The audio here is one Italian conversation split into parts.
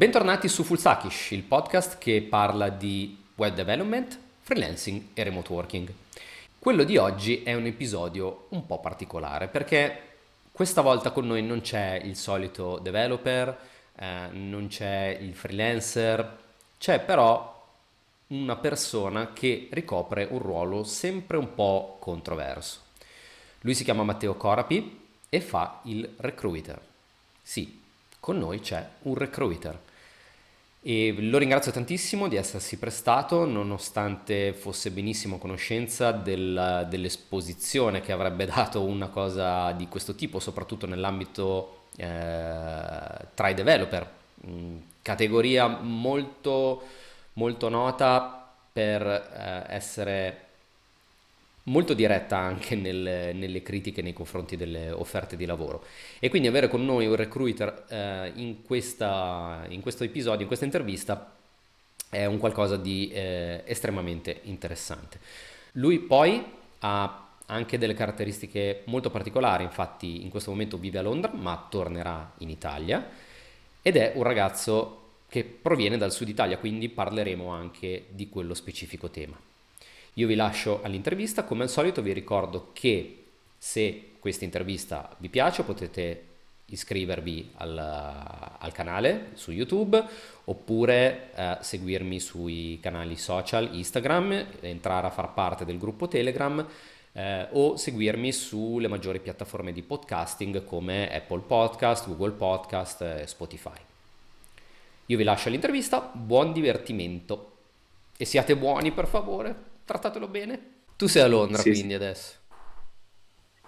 Bentornati su Fullsakish, il podcast che parla di web development, freelancing e remote working. Quello di oggi è un episodio un po' particolare perché questa volta con noi non c'è il solito developer, eh, non c'è il freelancer, c'è però una persona che ricopre un ruolo sempre un po' controverso. Lui si chiama Matteo Corapi e fa il recruiter. Sì, con noi c'è un recruiter. E lo ringrazio tantissimo di essersi prestato, nonostante fosse benissimo a conoscenza del, dell'esposizione che avrebbe dato una cosa di questo tipo, soprattutto nell'ambito eh, tra i developer, mm, categoria molto, molto nota per eh, essere molto diretta anche nel, nelle critiche nei confronti delle offerte di lavoro. E quindi avere con noi un recruiter eh, in, questa, in questo episodio, in questa intervista, è un qualcosa di eh, estremamente interessante. Lui poi ha anche delle caratteristiche molto particolari, infatti in questo momento vive a Londra, ma tornerà in Italia ed è un ragazzo che proviene dal sud Italia, quindi parleremo anche di quello specifico tema. Io vi lascio all'intervista, come al solito vi ricordo che se questa intervista vi piace potete iscrivervi al, al canale su YouTube oppure eh, seguirmi sui canali social Instagram, entrare a far parte del gruppo Telegram eh, o seguirmi sulle maggiori piattaforme di podcasting come Apple Podcast, Google Podcast e Spotify. Io vi lascio all'intervista, buon divertimento. E siate buoni per favore trattatelo bene. Tu sei a Londra sì, quindi sì. adesso.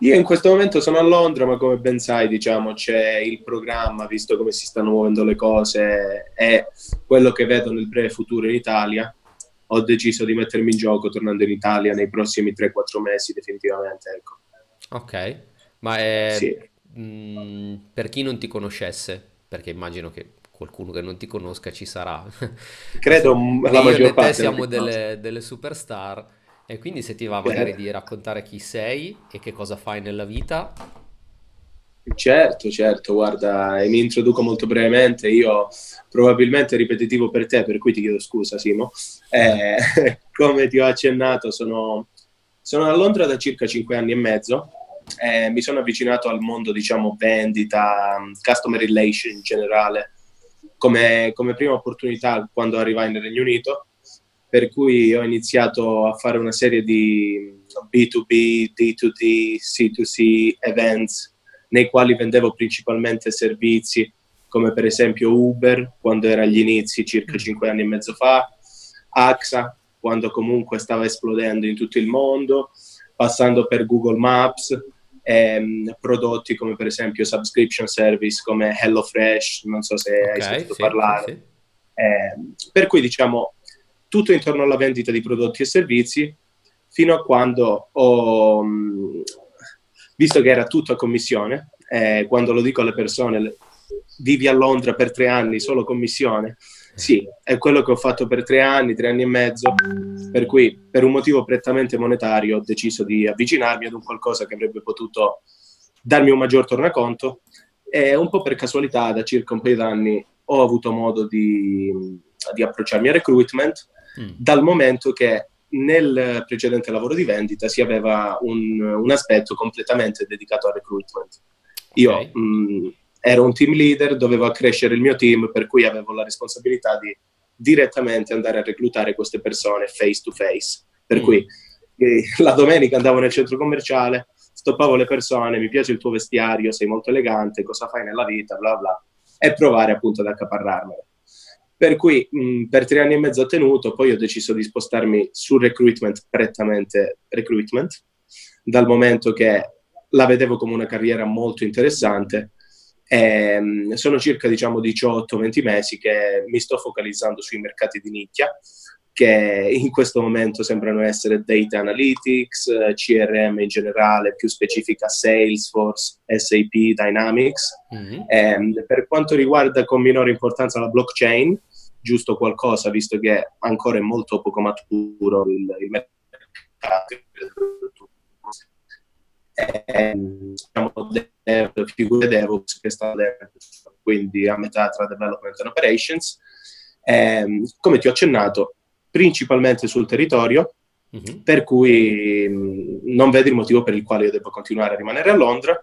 Io in questo momento sono a Londra, ma come ben sai, diciamo, c'è il programma, visto come si stanno muovendo le cose, e quello che vedo nel breve futuro in Italia. Ho deciso di mettermi in gioco tornando in Italia nei prossimi 3-4 mesi, definitivamente. Ecco. Ok, ma è, sì. mh, mm, per chi non ti conoscesse, perché immagino che qualcuno che non ti conosca ci sarà. Credo la maggior io parte. siamo delle, delle, superstar e quindi se ti va magari di raccontare chi sei e che cosa fai nella vita. Certo, certo, guarda, mi introduco molto brevemente, io probabilmente ripetitivo per te, per cui ti chiedo scusa Simo. Eh, come ti ho accennato, sono, sono a Londra da circa 5 anni e mezzo, eh, mi sono avvicinato al mondo, diciamo, vendita, customer relation in generale, come, come prima opportunità quando arrivai nel Regno Unito, per cui ho iniziato a fare una serie di B2B, D2D, C2C events nei quali vendevo principalmente servizi come per esempio Uber quando era agli inizi circa 5 anni e mezzo fa, AXA quando comunque stava esplodendo in tutto il mondo, passando per Google Maps, ehm, prodotti come per esempio subscription service come HelloFresh, non so se okay, hai sentito sì, parlare. Sì. Eh, per cui diciamo tutto intorno alla vendita di prodotti e servizi fino a quando ho, visto che era tutto a commissione, eh, quando lo dico alle persone, vivi a Londra per tre anni solo commissione, sì, è quello che ho fatto per tre anni, tre anni e mezzo, per cui per un motivo prettamente monetario ho deciso di avvicinarmi ad un qualcosa che avrebbe potuto darmi un maggior tornaconto e un po' per casualità da circa un paio d'anni ho avuto modo di, di approcciarmi a recruitment mm. dal momento che nel precedente lavoro di vendita si aveva un, un aspetto completamente dedicato al recruitment. Io okay. mh, ero un team leader, dovevo accrescere il mio team, per cui avevo la responsabilità di direttamente andare a reclutare queste persone face to face. Per mm. cui eh, la domenica andavo nel centro commerciale, stoppavo le persone, mi piace il tuo vestiario, sei molto elegante, cosa fai nella vita, bla bla, e provare appunto ad accaparrarmene. Per cui mh, per tre anni e mezzo ho tenuto, poi ho deciso di spostarmi sul recruitment, prettamente recruitment, dal momento che la vedevo come una carriera molto interessante e, sono circa diciamo 18-20 mesi che mi sto focalizzando sui mercati di nicchia che in questo momento sembrano essere data analytics, CRM in generale, più specifica Salesforce, SAP, Dynamics. Mm-hmm. E, per quanto riguarda con minore importanza la blockchain, giusto qualcosa, visto che ancora è molto poco maturo il, il mercato e diciamo, dev, figure DevOps che sta quindi a metà tra development and operations. E, come ti ho accennato, principalmente sul territorio, mm-hmm. per cui mh, non vedo il motivo per il quale io devo continuare a rimanere a Londra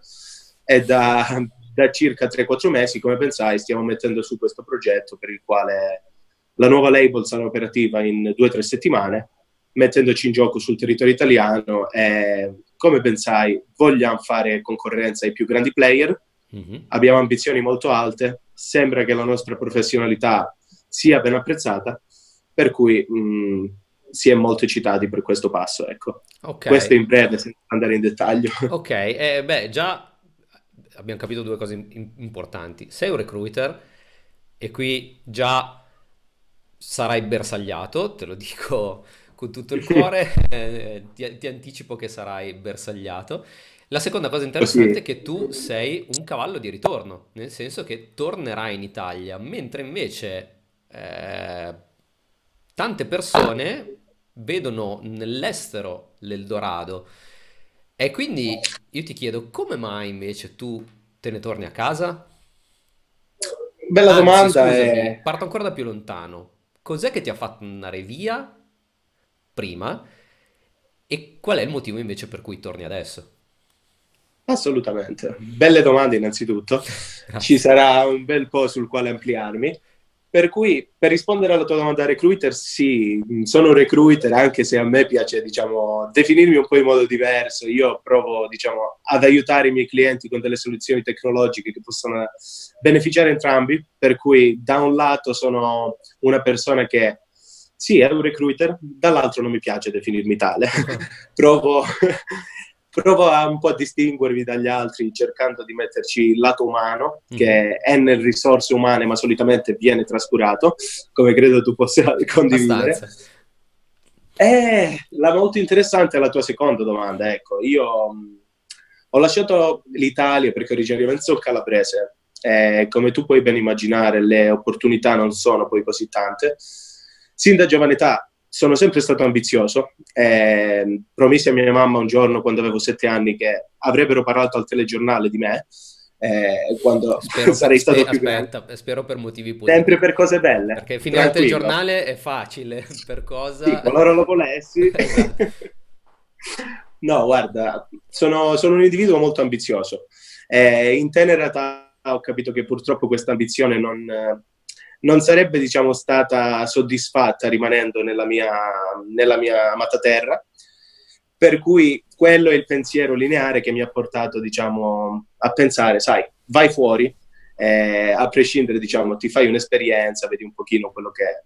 e da, da circa 3-4 mesi, come pensai, stiamo mettendo su questo progetto per il quale la nuova label sarà operativa in 2-3 settimane, mettendoci in gioco sul territorio italiano e, come pensai, vogliamo fare concorrenza ai più grandi player, mm-hmm. abbiamo ambizioni molto alte, sembra che la nostra professionalità sia ben apprezzata, per cui mh, si è molto eccitati per questo passo. Ecco. Okay. Questo in breve, senza andare in dettaglio. Ok, eh, beh, già abbiamo capito due cose in- importanti. Sei un recruiter e qui già sarai bersagliato, te lo dico con tutto il cuore, eh, ti, ti, anticipo che sarai bersagliato. La seconda cosa interessante sì. è che tu sei un cavallo di ritorno, nel senso che tornerai in Italia, mentre invece eh, tante persone vedono nell'estero l'Eldorado. E quindi io ti chiedo, come mai invece tu te ne torni a casa? Bella Anzi, domanda. Scusami, è... Parto ancora da più lontano. Cos'è che ti ha fatto andare via prima e qual è il motivo invece per cui torni adesso? Assolutamente. Belle domande innanzitutto. Ci sarà un bel po' sul quale ampliarmi. Per cui, per rispondere alla tua domanda recruiter, sì, sono un recruiter, anche se a me piace, diciamo, definirmi un po' in modo diverso. Io provo, diciamo, ad aiutare i miei clienti con delle soluzioni tecnologiche che possono beneficiare entrambi. Per cui, da un lato, sono una persona che, sì, è un recruiter, dall'altro non mi piace definirmi tale. provo provo a un po' a distinguervi dagli altri cercando di metterci il lato umano, mm. che è nelle risorse umane ma solitamente viene trascurato, come credo tu possa condividere. Abbastanza. Eh, la molto interessante è la tua seconda domanda. Ecco, io mh, ho lasciato l'Italia perché originariamente sono calabrese. Eh, come tu puoi ben immaginare, le opportunità non sono poi così tante. Sin da giovane età sono sempre stato ambizioso. Eh, promisi a mia mamma un giorno, quando avevo sette anni, che avrebbero parlato al telegiornale di me. Eh, quando spero sarei stato più aspetta, grande. spero per motivi positivi. Sempre per cose belle. Perché finire il telegiornale è facile, per cosa... Sì, qualora lo volessi. esatto. no, guarda, sono, sono, un individuo molto ambizioso. Eh, in tenera età ho capito che purtroppo questa ambizione non, non sarebbe diciamo, stata soddisfatta rimanendo nella mia, nella mia amata terra. Per cui quello è il pensiero lineare che mi ha portato diciamo, a pensare, sai, vai fuori, eh, a prescindere, diciamo, ti fai un'esperienza, vedi un pochino quello che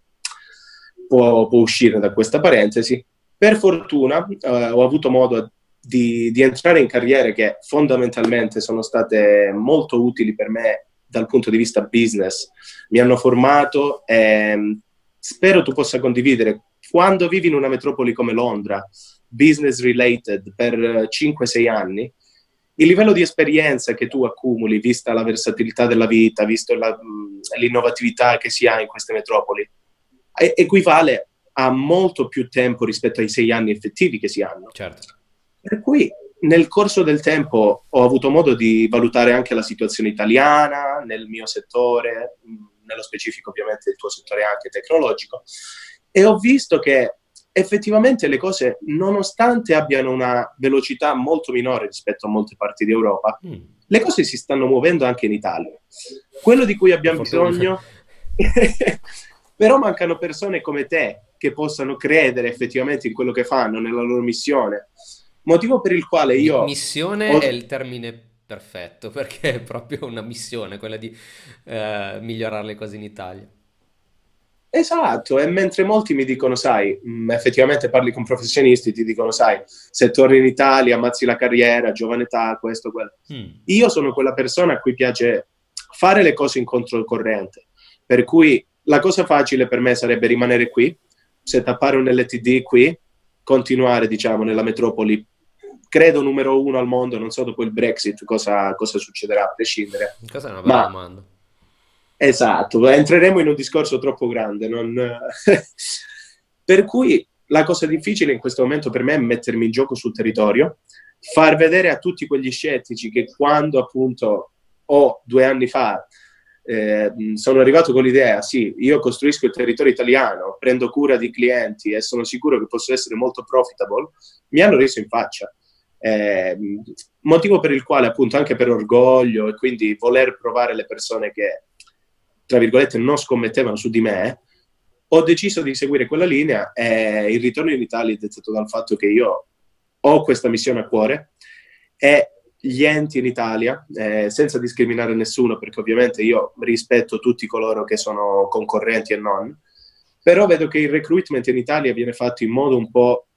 può, può uscire da questa parentesi. Per fortuna eh, ho avuto modo di, di, entrare in carriere che fondamentalmente sono state molto utili per me dal punto di vista business, mi hanno formato e spero tu possa condividere. Quando vivi in una metropoli come Londra, business related, per 5-6 anni, il livello di esperienza che tu accumuli, vista la versatilità della vita, visto la, l'innovatività che si ha in queste metropoli, equivale a molto più tempo rispetto ai sei anni effettivi che si hanno. Certo. Per cui nel corso del tempo ho avuto modo di valutare anche la situazione italiana nel mio settore, nello specifico ovviamente il tuo settore anche tecnologico, e ho visto che effettivamente le cose, nonostante abbiano una velocità molto minore rispetto a molte parti d'Europa, mm. le cose si stanno muovendo anche in Italia. Quello di cui abbiamo bisogno, però mancano persone come te che possano credere effettivamente in quello che fanno, nella loro missione Motivo per il quale io... Missione ho... è il termine perfetto, perché è proprio una missione quella di eh, migliorare le cose in Italia. Esatto, e mentre molti mi dicono, sai, mm, effettivamente parli con professionisti, ti dicono, sai, se torni in Italia, ammazzi la carriera, giovane età, questo, quello. Mm. Io sono quella persona a cui piace fare le cose in controcorrente, per cui la cosa facile per me sarebbe rimanere qui, setappare un LTD qui, continuare, diciamo, nella metropoli credo numero uno al mondo, non so dopo il Brexit cosa, cosa succederà a prescindere. Questa è una bella Ma, domanda. Esatto, entreremo in un discorso troppo grande. Non... per cui la cosa difficile in questo momento per me è mettermi in gioco sul territorio, far vedere a tutti quegli scettici che quando appunto o due anni fa eh, sono arrivato con l'idea, sì, io costruisco il territorio italiano, prendo cura di clienti e sono sicuro che posso essere molto profitable, mi hanno reso in faccia. Eh, motivo per il quale appunto anche per orgoglio e quindi voler provare le persone che tra virgolette non scommettevano su di me ho deciso di seguire quella linea e il ritorno in Italia è dettato dal fatto che io ho questa missione a cuore e gli enti in Italia, eh, senza discriminare nessuno, perché ovviamente io rispetto tutti coloro che sono concorrenti e non, però vedo che il recruitment in Italia viene fatto in modo un po'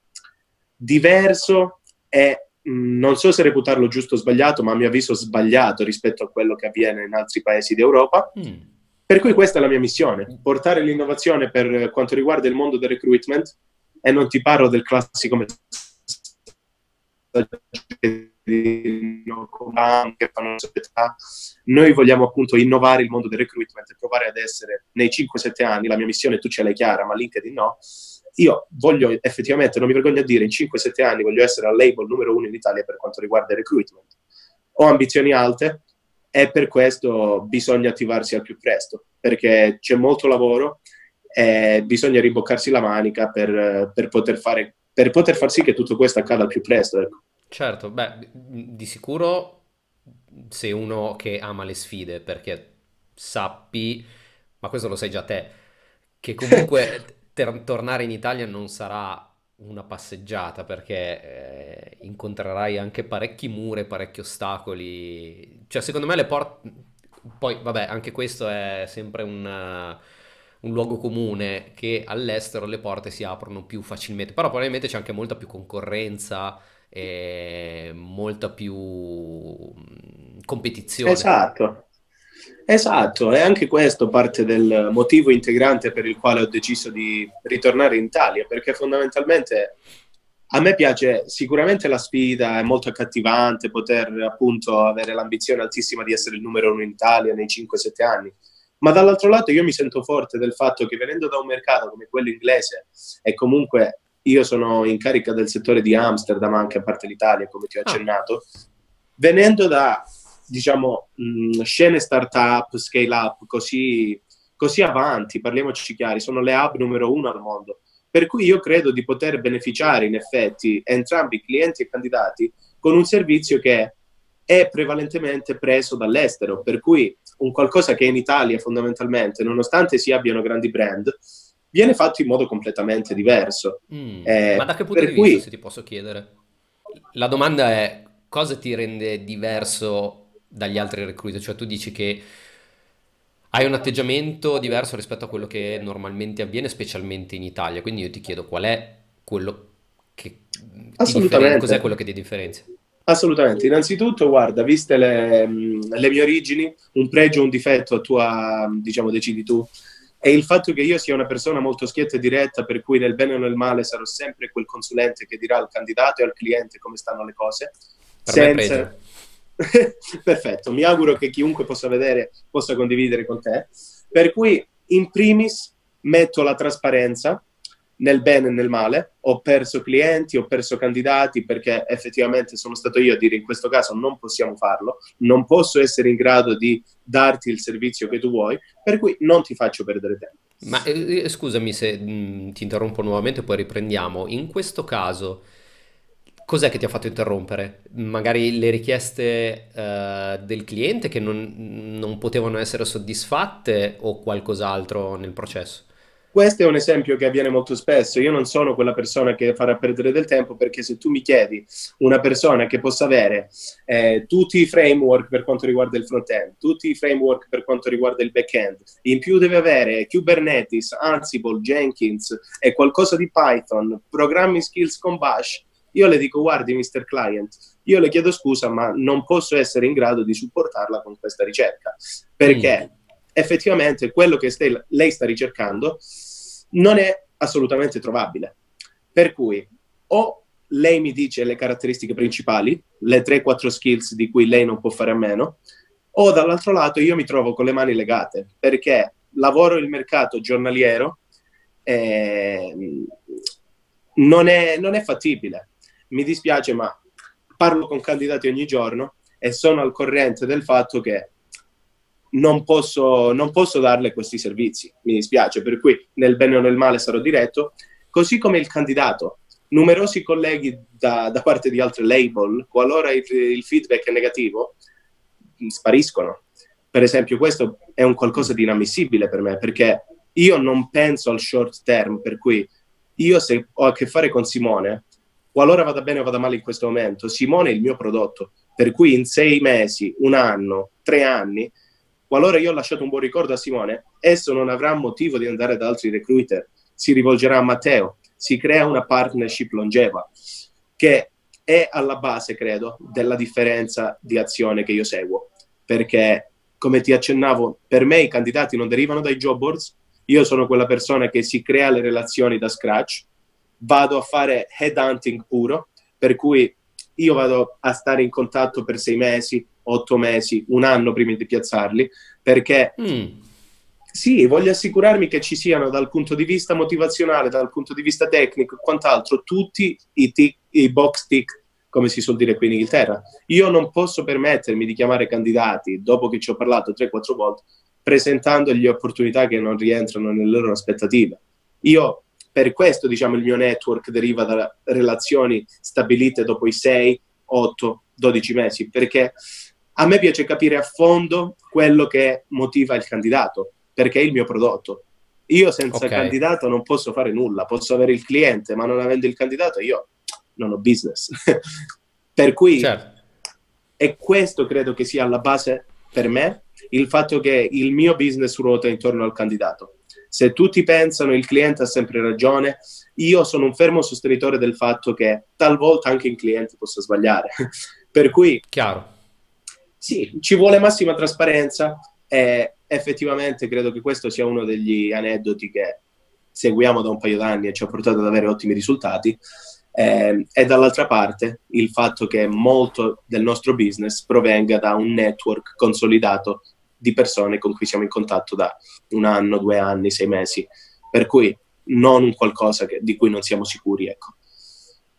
diverso e non so se reputarlo giusto o sbagliato, ma a mio avviso sbagliato rispetto a quello che avviene in altri paesi d'Europa. Mm. Per cui questa è la mia missione, portare l'innovazione per quanto riguarda il mondo del recruitment e non ti parlo del classico che fanno società. Noi vogliamo appunto innovare il mondo del recruitment e provare ad essere nei 5-7 anni, la mia missione tu ce l'hai chiara, ma LinkedIn no. Io voglio effettivamente, non mi vergogno a dire, in 5-7 anni voglio essere al label numero uno in Italia per quanto riguarda il recruitment. Ho ambizioni alte e per questo bisogna attivarsi al più presto, perché c'è molto lavoro e bisogna rimboccarsi la manica per, per poter fare per poter far sì che tutto questo accada al più presto. Ecco. Certo, beh, di sicuro sei uno che ama le sfide, perché sappi, ma questo lo sai già te, che comunque ter- tornare in Italia non sarà una passeggiata, perché eh, incontrerai anche parecchi muri, parecchi ostacoli. Cioè, secondo me le porte... Poi, vabbè, anche questo è sempre un un luogo comune che all'estero le porte si aprono più facilmente, però probabilmente c'è anche molta più concorrenza e molta più mm, competizione. Esatto. Esatto, e anche questo parte del motivo integrante per il quale ho deciso di ritornare in Italia, perché fondamentalmente a me piace sicuramente la sfida, è molto accattivante poter appunto avere l'ambizione altissima di essere il numero uno in Italia nei 5-7 anni, ma dall'altro lato io mi sento forte del fatto che venendo da un mercato come quello inglese e comunque io sono in carica del settore di Amsterdam anche a parte l'Italia come ti ho ah. accennato ah. venendo da diciamo mh, scene startup scale up così, così avanti parliamoci chiari sono le hub numero uno al mondo per cui io credo di poter beneficiare in effetti entrambi clienti e candidati con un servizio che è prevalentemente preso dall'estero per cui un qualcosa che in Italia fondamentalmente, nonostante si abbiano grandi brand, viene fatto in modo completamente diverso. Mm, eh, ma da che punto di cui... vista, se ti posso chiedere? La domanda è cosa ti rende diverso dagli altri recruiter? Cioè tu dici che hai un atteggiamento diverso rispetto a quello che normalmente avviene, specialmente in Italia. Quindi io ti chiedo qual è quello che differenzia, cos'è quello che ti differenzia? Assolutamente. Innanzitutto, guarda, viste le, le mie origini, un pregio o un difetto a tua, diciamo, decidi tu, è il fatto che io sia una persona molto schietta e diretta, per cui nel bene o nel male sarò sempre quel consulente che dirà al candidato e al cliente come stanno le cose. Per senza... Perfetto, mi auguro che chiunque possa vedere possa condividere con te. Per cui, in primis, metto la trasparenza nel bene e nel male, ho perso clienti, ho perso candidati perché effettivamente sono stato io a dire in questo caso non possiamo farlo, non posso essere in grado di darti il servizio che tu vuoi, per cui non ti faccio perdere tempo. Ma eh, eh scusami se mh, mm, ti interrompo nuovamente, poi riprendiamo. In questo caso, cos'è che ti ha fatto interrompere? Magari le richieste uh, del cliente che non, non potevano essere soddisfatte o qualcos'altro nel processo? Questo è un esempio che avviene molto spesso. Io non sono quella persona che farà perdere del tempo perché se tu mi chiedi una persona che possa avere eh, tutti i framework per quanto riguarda il front-end, tutti i framework per quanto riguarda il back-end, in più deve avere Kubernetes, Ansible, Jenkins e qualcosa di Python, programming skills con Bash, io le dico guardi Mr. Client, io le chiedo scusa ma non posso essere in grado di supportarla con questa ricerca perché mm. effettivamente quello che stai, lei sta ricercando non è assolutamente trovabile. Per cui o lei mi dice le caratteristiche principali, le 3-4 skills di cui lei non può fare a meno, o dall'altro lato io mi trovo con le mani legate perché lavoro il mercato giornaliero e non è, non è fattibile. Mi dispiace, ma parlo con candidati ogni giorno e sono al corrente del fatto che non posso, non posso darle questi servizi, mi dispiace, per cui nel bene o nel male sarò diretto, così come il candidato. Numerosi colleghi da, da parte di altre label, qualora il, il feedback è negativo, spariscono. Per esempio, questo è un qualcosa di inammissibile per me, perché io non penso al short term, per cui io se ho a che fare con Simone, qualora vada bene o vada male in questo momento, Simone è il mio prodotto, per cui in sei mesi, un anno, tre anni, qualora io ho lasciato un buon ricordo a Simone, esso non avrà motivo di andare da altri recruiter, si rivolgerà a Matteo, si crea una partnership longeva, che è alla base, credo, della differenza di azione che io seguo, perché come ti accennavo, per me i candidati non derivano dai job boards, io sono quella persona che si crea le relazioni da scratch, vado a fare headhunting puro, per cui io vado a stare in contatto per sei mesi, otto mesi, un anno prima di piazzarli, perché mm. sì, voglio assicurarmi che ci siano dal punto di vista motivazionale, dal punto di vista tecnico e quant'altro, tutti i, tic, i box tick, come si suol dire qui in Inghilterra. Io non posso permettermi di chiamare candidati, dopo che ci ho parlato 3-4 volte, presentandogli opportunità che non rientrano nelle loro aspettative. Io, per questo, diciamo, il mio network deriva da relazioni stabilite dopo i 6, 8, 12 mesi, perché a me piace capire a fondo quello che motiva il candidato, perché è il mio prodotto. Io senza okay. candidato non posso fare nulla, posso avere il cliente, ma non avendo il candidato io non ho business. per cui, certo. e questo credo che sia alla base per me il fatto che il mio business ruota intorno al candidato. Se tutti pensano il cliente ha sempre ragione, io sono un fermo sostenitore del fatto che talvolta anche il cliente possa sbagliare. per cui, chiaro. Sì, ci vuole massima trasparenza e effettivamente credo che questo sia uno degli aneddoti che seguiamo da un paio d'anni e ci ha portato ad avere ottimi risultati. Eh, e dall'altra parte il fatto che molto del nostro business provenga da un network consolidato di persone con cui siamo in contatto da un anno, due anni, sei mesi, per cui non un qualcosa che, di cui non siamo sicuri. Ecco.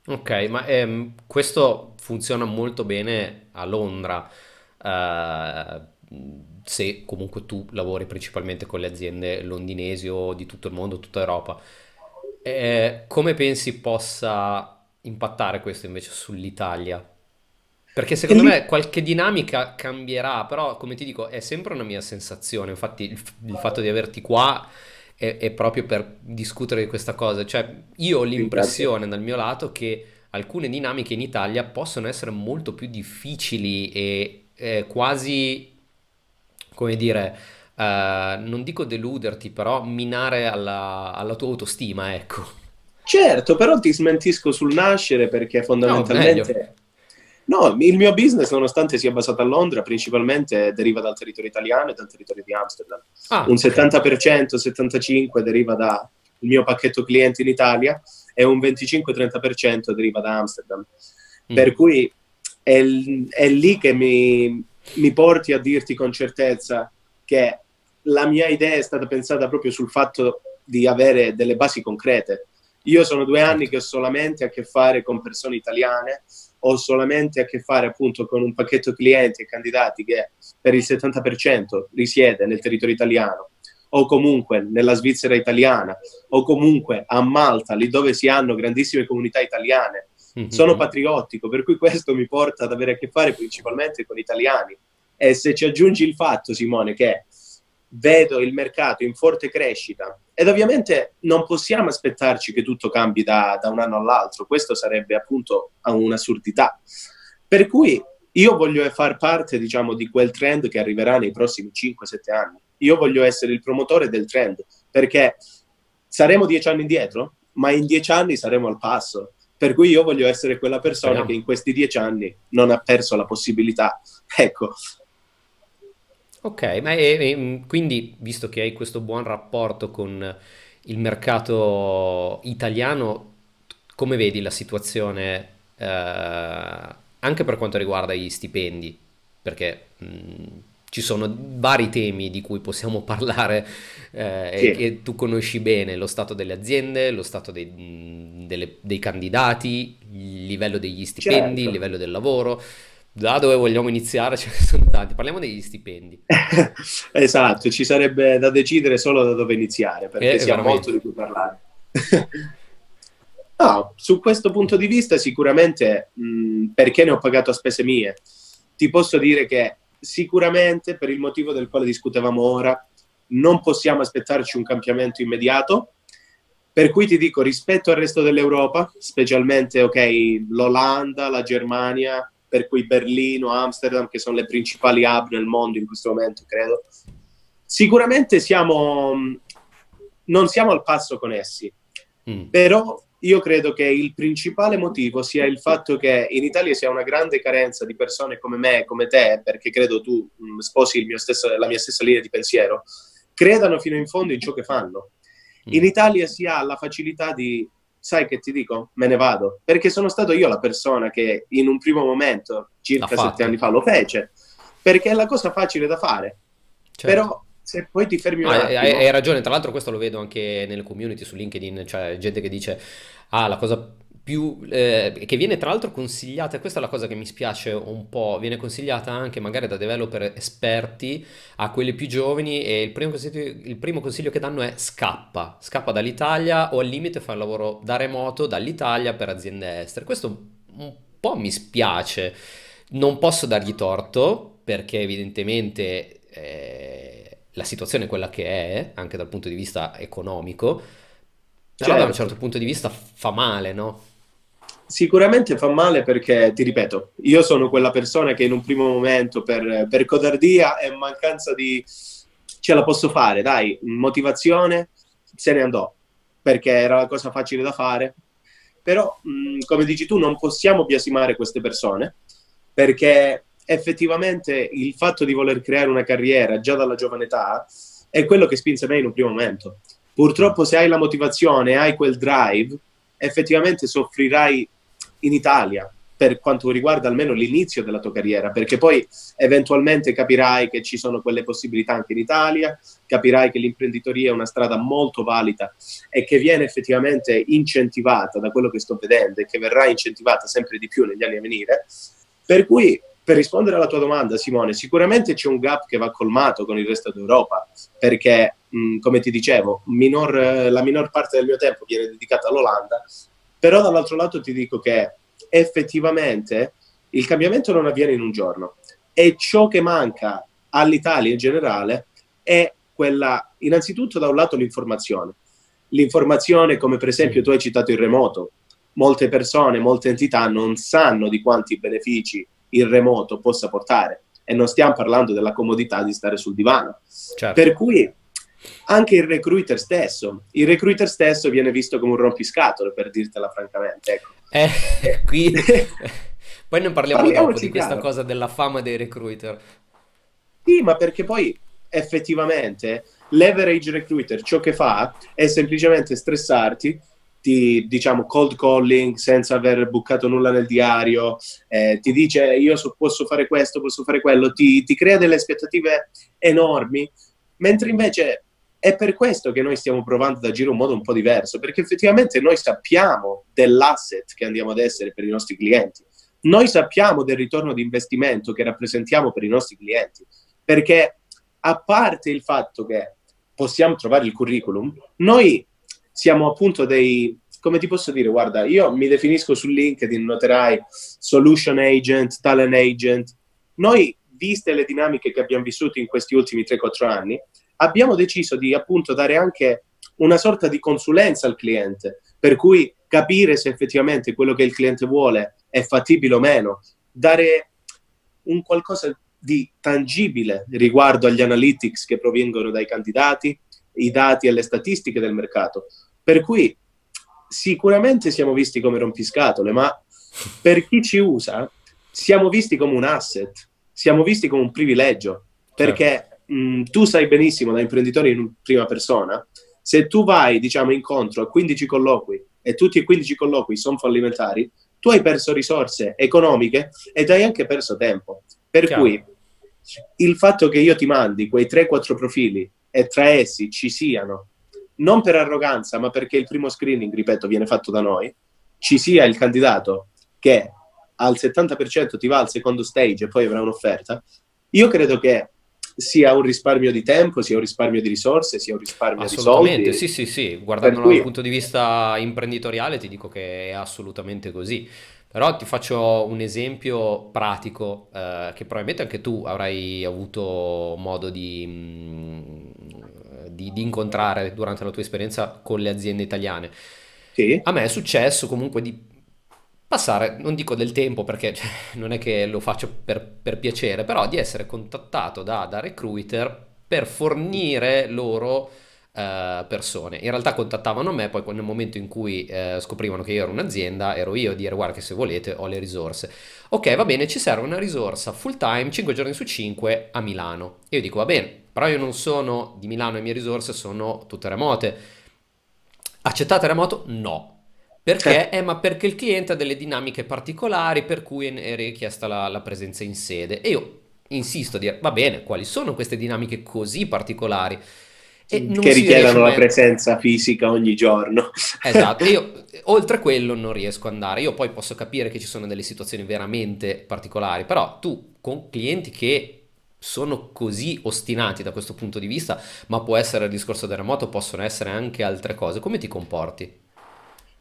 Ok, ma ehm, questo funziona molto bene a Londra. Uh, se comunque tu lavori principalmente con le aziende londinesi o di tutto il mondo, tutta Europa, eh, come pensi possa impattare questo invece sull'Italia? Perché secondo me qualche dinamica cambierà, però come ti dico è sempre una mia sensazione, infatti il, il fatto di averti qua è, è, proprio per discutere di questa cosa, cioè io ho l'impressione dal mio lato che alcune dinamiche in Italia possono essere molto più difficili e eh, quasi, come dire, eh, non dico deluderti, però minare alla, alla tua autostima, ecco. Certo, però ti smentisco sul nascere perché fondamentalmente... No, il mio business, nonostante sia basato a Londra, principalmente deriva dal territorio italiano e dal territorio di Amsterdam. Ah, un okay. 70%, 75% deriva dal mio pacchetto clienti in Italia e un 25-30% deriva da Amsterdam. Mm. Per cui è, è lì che mi, mi porti a dirti con certezza che la mia idea è stata pensata proprio sul fatto di avere delle basi concrete. Io sono due anni certo. che ho solamente a che fare con persone italiane ho solamente a che fare appunto con un pacchetto clienti e candidati che per il 70% risiede nel territorio italiano o comunque nella Svizzera italiana o comunque a Malta, lì dove si hanno grandissime comunità italiane. Mm-hmm. Sono patriottico, per cui questo mi porta ad avere a che fare principalmente con italiani. E se ci aggiungi il fatto, Simone, che vedo il mercato in forte crescita ed ovviamente non possiamo aspettarci che tutto cambi da, da un anno all'altro, questo sarebbe appunto un'assurdità. Per cui io voglio far parte, diciamo, di quel trend che arriverà nei prossimi 5-7 anni. Io voglio essere il promotore del trend, perché saremo dieci anni indietro, ma in dieci anni saremo al passo. Per cui io voglio essere quella persona Speriamo. che in questi dieci anni non ha perso la possibilità, ecco, Ok, ma è, è, quindi visto che hai questo buon rapporto con il mercato italiano, come vedi la situazione eh, anche per quanto riguarda gli stipendi? Perché mh, ci sono vari temi di cui possiamo parlare eh, sì. e che tu conosci bene, lo stato delle aziende, lo stato dei, delle, dei candidati, livello degli stipendi, certo. il livello del lavoro. Da dove vogliamo iniziare? Ce ne sono tanti. Parliamo degli stipendi. esatto, ci sarebbe da decidere solo da dove iniziare, perché eh, si ha molto di cui parlare. no, su questo punto di vista sicuramente mh, perché ne ho pagato a spese mie. Ti posso dire che sicuramente per il motivo del quale discutevamo ora non possiamo aspettarci un cambiamento immediato. Per cui ti dico, rispetto al resto dell'Europa, specialmente okay, l'Olanda, la Germania, per cui Berlino, Amsterdam, che sono le principali hub nel mondo in questo momento, credo, sicuramente siamo, non siamo al passo con essi. Mm. Però io credo che il principale motivo sia il fatto che in Italia sia una grande carenza di persone come me, come te, perché credo tu mh, mm, sposi mio stesso, la mia stessa linea di pensiero, credano fino in fondo in ciò che fanno. Mm. In Italia si ha la facilità di, sai che ti dico, me ne vado, perché sono stato io la persona che in un primo momento, circa sette anni fa, lo fece, perché è la cosa facile da fare. Certo. Però se poi ti fermi un ah, attimo... Hai, hai ragione, tra l'altro questo lo vedo anche nelle community su LinkedIn, cioè gente che dice, ah, la cosa più, eh, che viene tra l'altro consigliata, questa è la cosa che mi spiace un po', viene consigliata anche magari da developer esperti a quelli più giovani e il primo consiglio, il primo consiglio che danno è scappa, scappa dall'Italia o al limite fa il lavoro da remoto dall'Italia per aziende estere. Questo un po' mi spiace, non posso dargli torto perché evidentemente eh, la situazione è quella che è, anche dal punto di vista economico, però certo. da un certo punto di vista fa male, no? Sicuramente fa male perché, ti ripeto, io sono quella persona che in un primo momento per, per codardia e mancanza di... ce la posso fare, dai, motivazione, se ne andò, perché era la cosa facile da fare. Però, mh, come dici tu, non possiamo biasimare queste persone, perché effettivamente il fatto di voler creare una carriera già dalla giovane età è quello che spinse me in un primo momento. Purtroppo se hai la motivazione, hai quel drive, effettivamente soffrirai in Italia per quanto riguarda almeno l'inizio della tua carriera, perché poi eventualmente capirai che ci sono quelle possibilità anche in Italia, capirai che l'imprenditoria è una strada molto valida e che viene effettivamente incentivata da quello che sto vedendo e che verrà incentivata sempre di più negli anni a venire. Per cui, per rispondere alla tua domanda, Simone, sicuramente c'è un gap che va colmato con il resto d'Europa, perché, mh, come ti dicevo, minor, la minor parte del mio tempo viene dedicata all'Olanda però dall'altro lato ti dico che effettivamente il cambiamento non avviene in un giorno e ciò che manca all'Italia in generale è quella, innanzitutto da un lato l'informazione. L'informazione come per esempio tu hai citato il remoto. Molte persone, molte entità non sanno di quanti benefici il remoto possa portare e non stiamo parlando della comodità di stare sul divano. Certo. Per cui anche il recruiter stesso. Il recruiter stesso viene visto come un rompiscatole, per dirtela francamente. Ecco. Eh, qui... poi ne parliamo dopo di questa chiaro. cosa della fama dei recruiter. Sì, ma perché poi effettivamente l'average recruiter ciò che fa è semplicemente stressarti, ti diciamo cold calling senza aver bucato nulla nel diario, eh, ti dice io so, posso fare questo, posso fare quello, ti, ti crea delle aspettative enormi, mentre invece è per questo che noi stiamo provando ad agire in un modo un po' diverso, perché effettivamente noi sappiamo dell'asset che andiamo ad essere per i nostri clienti. Noi sappiamo del ritorno di investimento che rappresentiamo per i nostri clienti, perché a parte il fatto che possiamo trovare il curriculum, noi siamo appunto dei, come ti posso dire, guarda, io mi definisco su LinkedIn, noterai solution agent, talent agent. Noi, viste le dinamiche che abbiamo vissuto in questi ultimi 3-4 anni, abbiamo deciso di appunto dare anche una sorta di consulenza al cliente, per cui capire se effettivamente quello che il cliente vuole è fattibile o meno, dare un qualcosa di tangibile riguardo agli analytics che provengono dai candidati, i dati e le statistiche del mercato. Per cui sicuramente siamo visti come rompiscatole, ma per chi ci usa siamo visti come un asset, siamo visti come un privilegio, perché mh, mm, tu sai benissimo da imprenditore in prima persona, se tu vai, diciamo, incontro a 15 colloqui e tutti e 15 colloqui sono fallimentari, tu hai perso risorse economiche ed hai anche perso tempo. Per Chiaro. cui il fatto che io ti mandi quei 3-4 profili e tra essi ci siano, non per arroganza, ma perché il primo screening, ripeto, viene fatto da noi, ci sia il candidato che al 70% ti va al secondo stage e poi avrà un'offerta, io credo che sia un risparmio di tempo, sia un risparmio di risorse, sia un risparmio di soldi. Assolutamente, sì, sì, sì, guardandolo cui- dal punto di vista imprenditoriale ti dico che è assolutamente così. Però ti faccio un esempio pratico eh, che probabilmente anche tu avrai avuto modo di, mm, di- di incontrare durante la tua esperienza con le aziende italiane. Sì, A me è successo comunque di passare, non dico del tempo perché cioè, non è che lo faccio per, per piacere, però di essere contattato da, da recruiter per fornire loro eh, persone. In realtà contattavano me, poi nel momento in cui eh, scoprivano che io ero un'azienda, ero io a dire guarda che se volete ho le risorse. Ok, va bene, ci serve una risorsa full time, 5 giorni su 5 a Milano. E io dico va bene, però io non sono di Milano, le mie risorse sono tutte remote. Accettate remoto? No. Perché? Eh, ma perché il cliente ha delle dinamiche particolari per cui è richiesta la, la presenza in sede. E io insisto a dire, va bene, quali sono queste dinamiche così particolari? E che richiedono la mai... presenza fisica ogni giorno. Esatto, io oltre quello non riesco ad andare. Io poi posso capire che ci sono delle situazioni veramente particolari, però tu con clienti che sono così ostinati da questo punto di vista, ma può essere il discorso del remoto, possono essere anche altre cose, come ti comporti?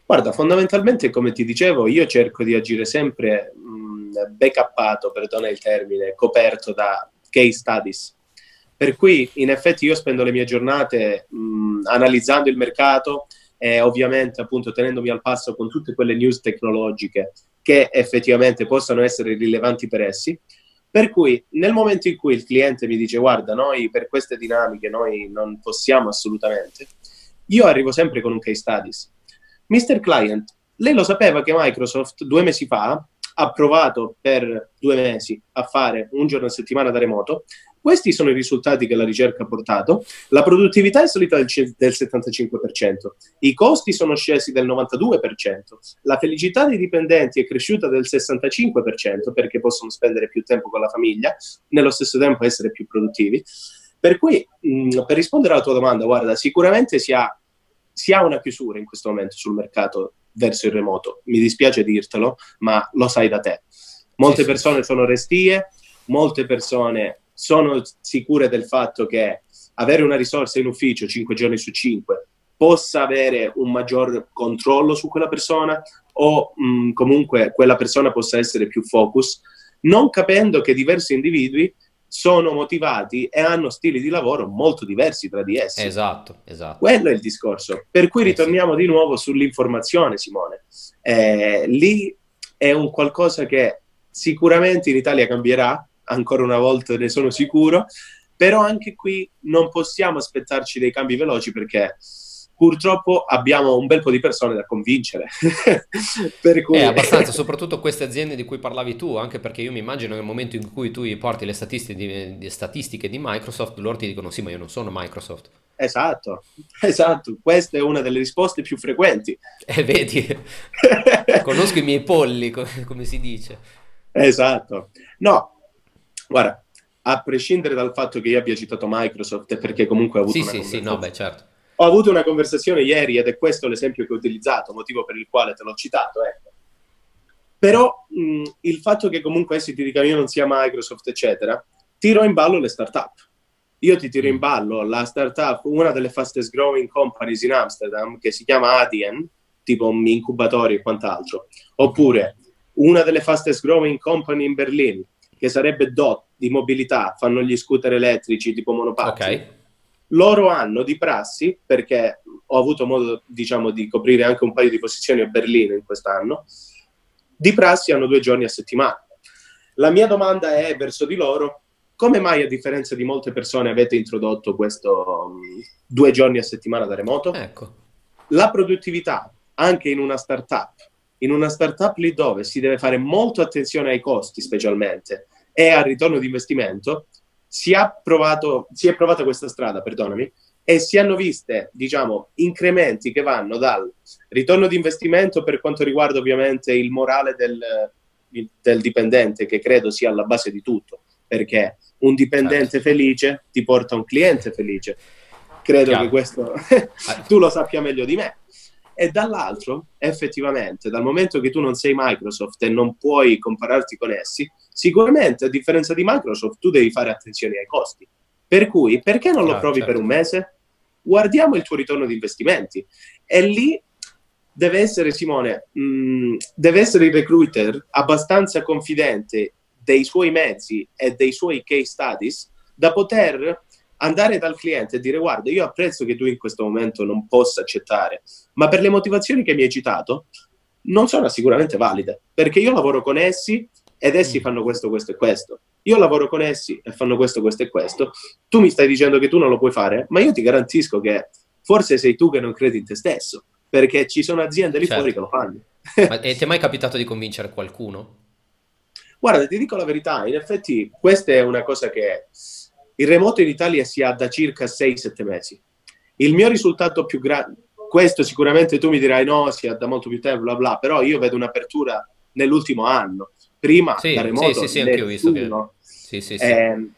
Guarda, fondamentalmente, come ti dicevo, io cerco di agire sempre mh, backuppato, perdona il termine, coperto da case studies. Per cui, in effetti, io spendo le mie giornate mh, analizzando il mercato e ovviamente, appunto, tenendomi al passo con tutte quelle news tecnologiche che effettivamente possano essere rilevanti per essi. Per cui, nel momento in cui il cliente mi dice, guarda, noi per queste dinamiche noi non possiamo assolutamente, io arrivo sempre con un case studies. Mr. Client, lei lo sapeva che Microsoft due mesi fa ha provato per due mesi a fare un giorno a settimana da remoto. Questi sono i risultati che la ricerca ha portato. La produttività è salita del, c- del 75%, i costi sono scesi del 92%, la felicità dei dipendenti è cresciuta del 65% perché possono spendere più tempo con la famiglia, nello stesso tempo essere più produttivi. Per cui, mh, per rispondere alla tua domanda, guarda, sicuramente si ha si ha una chiusura in questo momento sul mercato verso il remoto. Mi dispiace dirtelo, ma lo sai da te. Molte persone sono restie, molte persone sono sicure del fatto che avere una risorsa in ufficio 5 giorni su 5 possa avere un maggior controllo su quella persona o mh, comunque quella persona possa essere più focus, non capendo che diversi individui sono motivati e hanno stili di lavoro molto diversi tra di essi. Esatto, esatto. Quello è il discorso. Per cui Eh ritorniamo di nuovo sull'informazione, Simone. Eh, lì è un qualcosa che sicuramente in Italia cambierà, ancora una volta ne sono sicuro, però anche qui non possiamo aspettarci dei cambi veloci perché purtroppo abbiamo un bel po' di persone da convincere. per cui... È abbastanza, soprattutto queste aziende di cui parlavi tu, anche perché io mi immagino nel momento in cui tu gli porti le statistiche di, di- statistiche di Microsoft, loro ti dicono sì, ma io non sono Microsoft. Esatto, esatto, questa è una delle risposte più frequenti. E vedi, conosco i miei polli, co- come si dice. Esatto. No, guarda, a prescindere dal fatto che io abbia citato Microsoft, perché comunque ho avuto Sì, una sì, sì, no, beh, certo. Ho avuto una conversazione ieri ed è questo l'esempio che ho utilizzato, motivo per il quale te l'ho citato. Ecco. Però mh, il fatto che comunque essi ti dicano io non sia Microsoft, eccetera, tiro in ballo le startup. Io ti tiro in ballo la startup, una delle fastest growing companies in Amsterdam, che si chiama Adyen, tipo un incubatorio e quant'altro, oppure una delle fastest growing company in Berlino, che sarebbe DOT di mobilità, fanno gli scooter elettrici tipo monopattini Ok, loro hanno di prassi, perché ho avuto modo, diciamo, di coprire anche un paio di posizioni a Berlino in quest'anno, di prassi hanno due giorni a settimana. La mia domanda è verso di loro, come mai a differenza di molte persone avete introdotto questo um, due giorni a settimana da remoto? ecco. La produttività, anche in una startup, in una startup lì dove si deve fare molto attenzione ai costi specialmente e al ritorno di investimento, si, provato, si è provata questa strada, perdonami, e si hanno viste, diciamo, incrementi che vanno dal ritorno di investimento per quanto riguarda ovviamente il morale del, del dipendente, che credo sia alla base di tutto, perché un dipendente Certo. felice ti porta un cliente felice. Credo Chiaro. che questo tu lo sappia meglio di me. E dall'altro, effettivamente, dal momento che tu non sei Microsoft e non puoi compararti con essi, sicuramente a differenza di Microsoft tu devi fare attenzione ai costi. Per cui, perché non lo ah, provi certo. per un mese? Guardiamo il tuo ritorno di investimenti. E lì deve essere, Simone, mh, mm, deve essere il recruiter abbastanza confidente dei suoi mezzi e dei suoi case studies da poter andare dal cliente e dire guarda, io apprezzo che tu in questo momento non possa accettare, ma per le motivazioni che mi hai citato non sono sicuramente valide, perché io lavoro con essi ed essi mm. fanno questo, questo e questo. Io lavoro con essi e fanno questo, questo e questo. Tu mi stai dicendo che tu non lo puoi fare, ma io ti garantisco che forse sei tu che non credi in te stesso, perché ci sono aziende lì certo. fuori che lo fanno. ma, e ti è mai capitato di convincere qualcuno? Guarda, ti dico la verità, in effetti questa è una cosa che il remoto in Italia si ha da circa 6-7 mesi. Il mio risultato più grande, questo sicuramente tu mi dirai no, si ha da molto più tempo, bla bla, però io vedo un'apertura nell'ultimo anno. Prima sì, da remoto, sì, sì, sì ho visto che... Sì, sì, sì. Eh,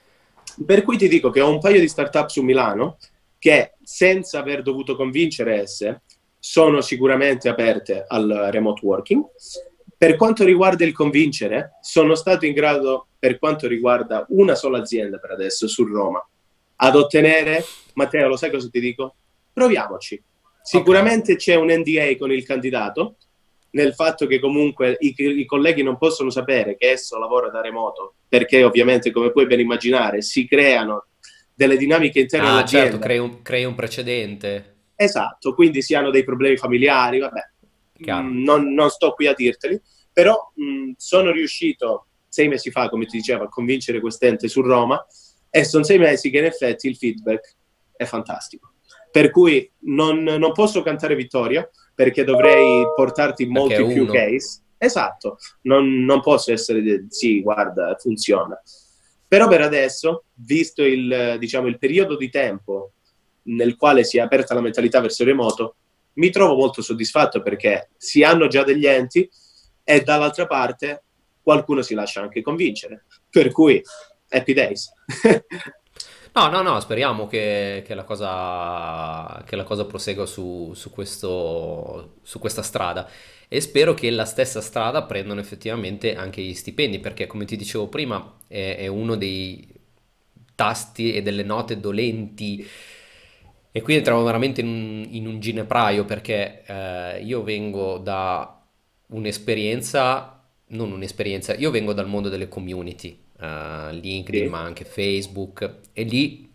per cui ti dico che ho un paio di startup su Milano che senza aver dovuto convincere esse sono sicuramente aperte al remote working. Per quanto riguarda il convincere, sono stato in grado per quanto riguarda una sola azienda per adesso su Roma, ad ottenere, Matteo, lo sai cosa ti dico? Proviamoci. Sicuramente okay. c'è un NDA con il candidato, nel fatto che comunque i, i, colleghi non possono sapere che esso lavora da remoto, perché ovviamente, come puoi ben immaginare, si creano delle dinamiche interne ah, all'azienda. certo, crei un, crei un, precedente. Esatto, quindi si hanno dei problemi familiari, vabbè, mh, mm, non, non, sto qui a dirteli, però mh, mm, sono riuscito sei mesi fa, come ti dicevo, a convincere quest'ente su Roma e sono sei mesi che in effetti il feedback è fantastico. Per cui non, non posso cantare vittoria perché dovrei portarti molti più uno. case. Esatto, non, non posso essere, sì, guarda, funziona. Però per adesso, visto il, diciamo, il periodo di tempo nel quale si è aperta la mentalità verso il remoto, mi trovo molto soddisfatto perché si hanno già degli enti e dall'altra parte qualcuno si lascia anche convincere. Per cui, happy days. no, no, no, speriamo che, che, la, cosa, che la cosa prosegua su, su, questo, su questa strada e spero che la stessa strada prendano effettivamente anche gli stipendi, perché come ti dicevo prima è, è uno dei tasti e delle note dolenti. E qui entriamo veramente in un, in un ginepraio perché eh, io vengo da un'esperienza non un'esperienza, io vengo dal mondo delle community, uh, LinkedIn sì. ma anche Facebook e lì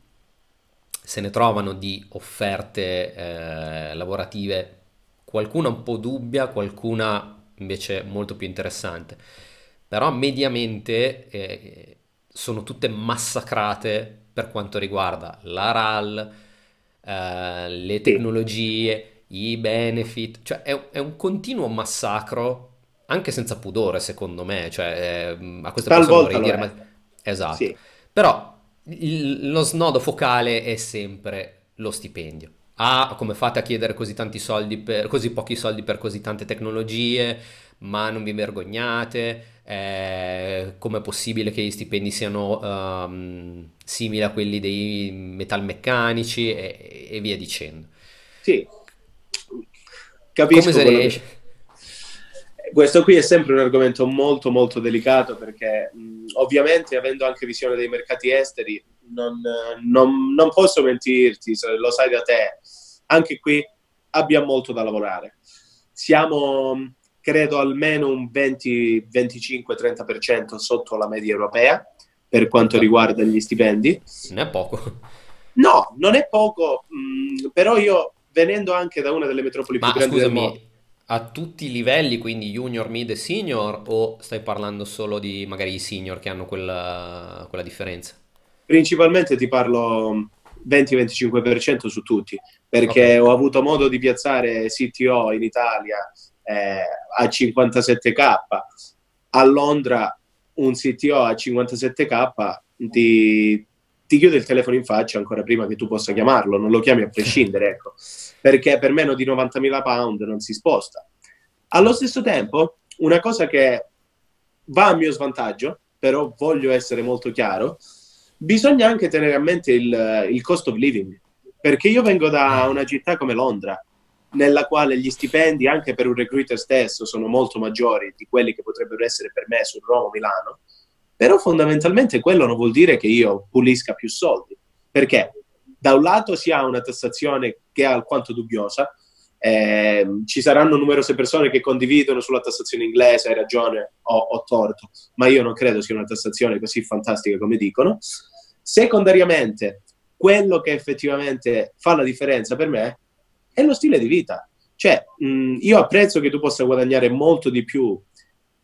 se ne trovano di offerte eh, lavorative, qualcuna un po' dubbia, qualcuna invece molto più interessante, però mediamente eh, sono tutte massacrate per quanto riguarda la RAL, eh, le tecnologie, i benefit, cioè è, è un continuo massacro anche senza pudore, secondo me, cioè eh, a queste persone vorrei dire... Ma... Esatto. Sì. Però il, lo snodo focale è sempre lo stipendio. Ah, come fate a chiedere così tanti soldi per così pochi soldi per così tante tecnologie? Ma non vi vergognate? Eh, com'è possibile che gli stipendi siano um, simili a quelli dei metalmeccanici e, e via dicendo? Sì, capisco. Come se riesce? questo qui è sempre un argomento molto molto delicato perché mh, ovviamente avendo anche visione dei mercati esteri non, non, non, posso mentirti, lo sai da te, anche qui abbiamo molto da lavorare. Siamo, credo, almeno un 20, 25-30% sotto la media europea per quanto riguarda gli stipendi. Non è poco. No, non è poco, mh, però io venendo anche da una delle metropoli Ma, più grandi scusami, del mondo a tutti i livelli, quindi junior, mid e senior, o stai parlando solo di magari i senior che hanno quella, quella differenza? Principalmente ti parlo 20-25% su tutti, perché okay. ho avuto modo di piazzare CTO in Italia eh, a 57k, a Londra un CTO a 57k ti, ti chiude il telefono in faccia ancora prima che tu possa chiamarlo, non lo chiami a prescindere, ecco. Perché per meno di 90.000 pound non si sposta. Allo stesso tempo, una cosa che va a mio svantaggio, però voglio essere molto chiaro, bisogna anche tenere a mente il, il cost of living, perché io vengo da una città come Londra, nella quale gli stipendi anche per un recruiter stesso sono molto maggiori di quelli che potrebbero essere per me su Roma o Milano, però fondamentalmente quello non vuol dire che io pulisca più soldi, perché da un lato si ha una tassazione che è alquanto dubbiosa, eh, ci saranno numerose persone che condividono sulla tassazione inglese, hai ragione, ho, ho torto, ma io non credo sia una tassazione così fantastica come dicono. Secondariamente, quello che effettivamente fa la differenza per me è lo stile di vita. Cioè, mh, io apprezzo che tu possa guadagnare molto di più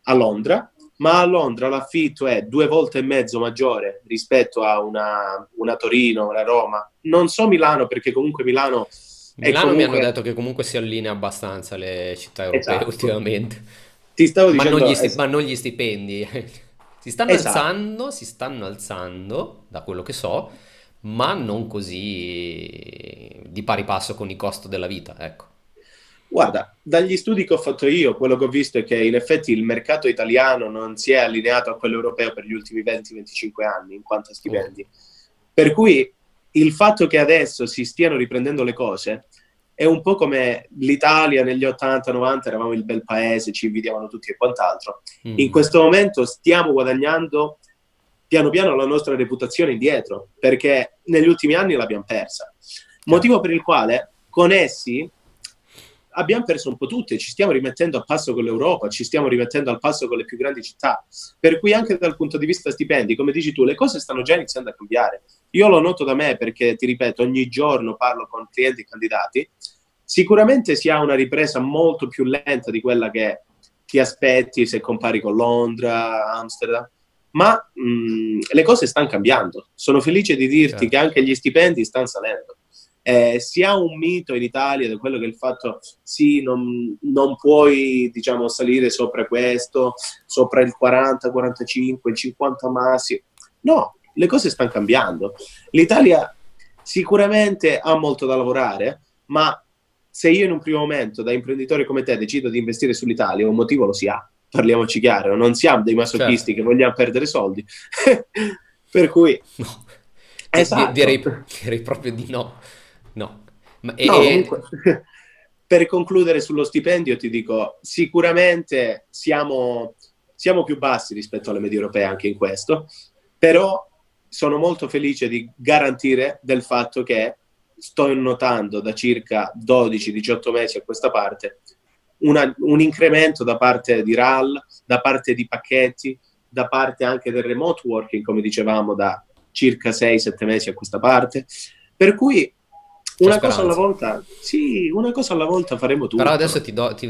a Londra, ma a Londra l'affitto è due volte e mezzo maggiore rispetto a una, una Torino, una Roma. Non so Milano, perché comunque Milano... Milano comunque... mi hanno detto che comunque si allinea abbastanza alle città europee esatto. ultimamente. Ti stavo dicendo... Ma non gli, sti- es- ma non gli stipendi. si stanno esatto. alzando, si stanno alzando, da quello che so, ma non così di pari passo con il costo della vita, ecco. Guarda, dagli studi che ho fatto io, quello che ho visto è che in effetti il mercato italiano non si è allineato a quello europeo per gli ultimi 20-25 anni in quanto a stipendi. Oh. Per cui il fatto che adesso si stiano riprendendo le cose è un po' come l'Italia negli 80-90, eravamo il bel paese, ci invidiavano tutti e quant'altro. Mm. In questo momento stiamo guadagnando piano piano la nostra reputazione indietro, perché negli ultimi anni l'abbiamo persa. Motivo per il quale con essi abbiamo perso un po' tutte, ci stiamo rimettendo a passo con l'Europa, ci stiamo rimettendo al passo con le più grandi città. Per cui anche dal punto di vista stipendi, come dici tu, le cose stanno già iniziando a cambiare. Io lo noto da me perché, ti ripeto, ogni giorno parlo con clienti e candidati. Sicuramente si ha una ripresa molto più lenta di quella che ti aspetti se compari con Londra, Amsterdam, ma mh, le cose stanno cambiando. Sono felice di dirti certo. che anche gli stipendi stanno salendo eh, si ha un mito in Italia di quello che è il fatto sì, non, non puoi diciamo salire sopra questo, sopra il 40, 45, il 50 massi. No, le cose stanno cambiando. L'Italia sicuramente ha molto da lavorare, ma se io in un primo momento da imprenditore come te decido di investire sull'Italia, un motivo lo si ha. Parliamoci chiaro, non siamo dei masochisti certo. che vogliamo perdere soldi. per cui no. Esatto. Direi, direi proprio di no. No. Ma, e... no comunque, per concludere sullo stipendio ti dico, sicuramente siamo, siamo più bassi rispetto alle medie europee anche in questo, però sono molto felice di garantire del fatto che sto notando da circa 12-18 mesi a questa parte una, un incremento da parte di RAL, da parte di pacchetti, da parte anche del remote working, come dicevamo, da circa 6-7 mesi a questa parte. Per cui una cosa alla volta, sì, una cosa alla volta faremo tutto. Però adesso ti, do, ti,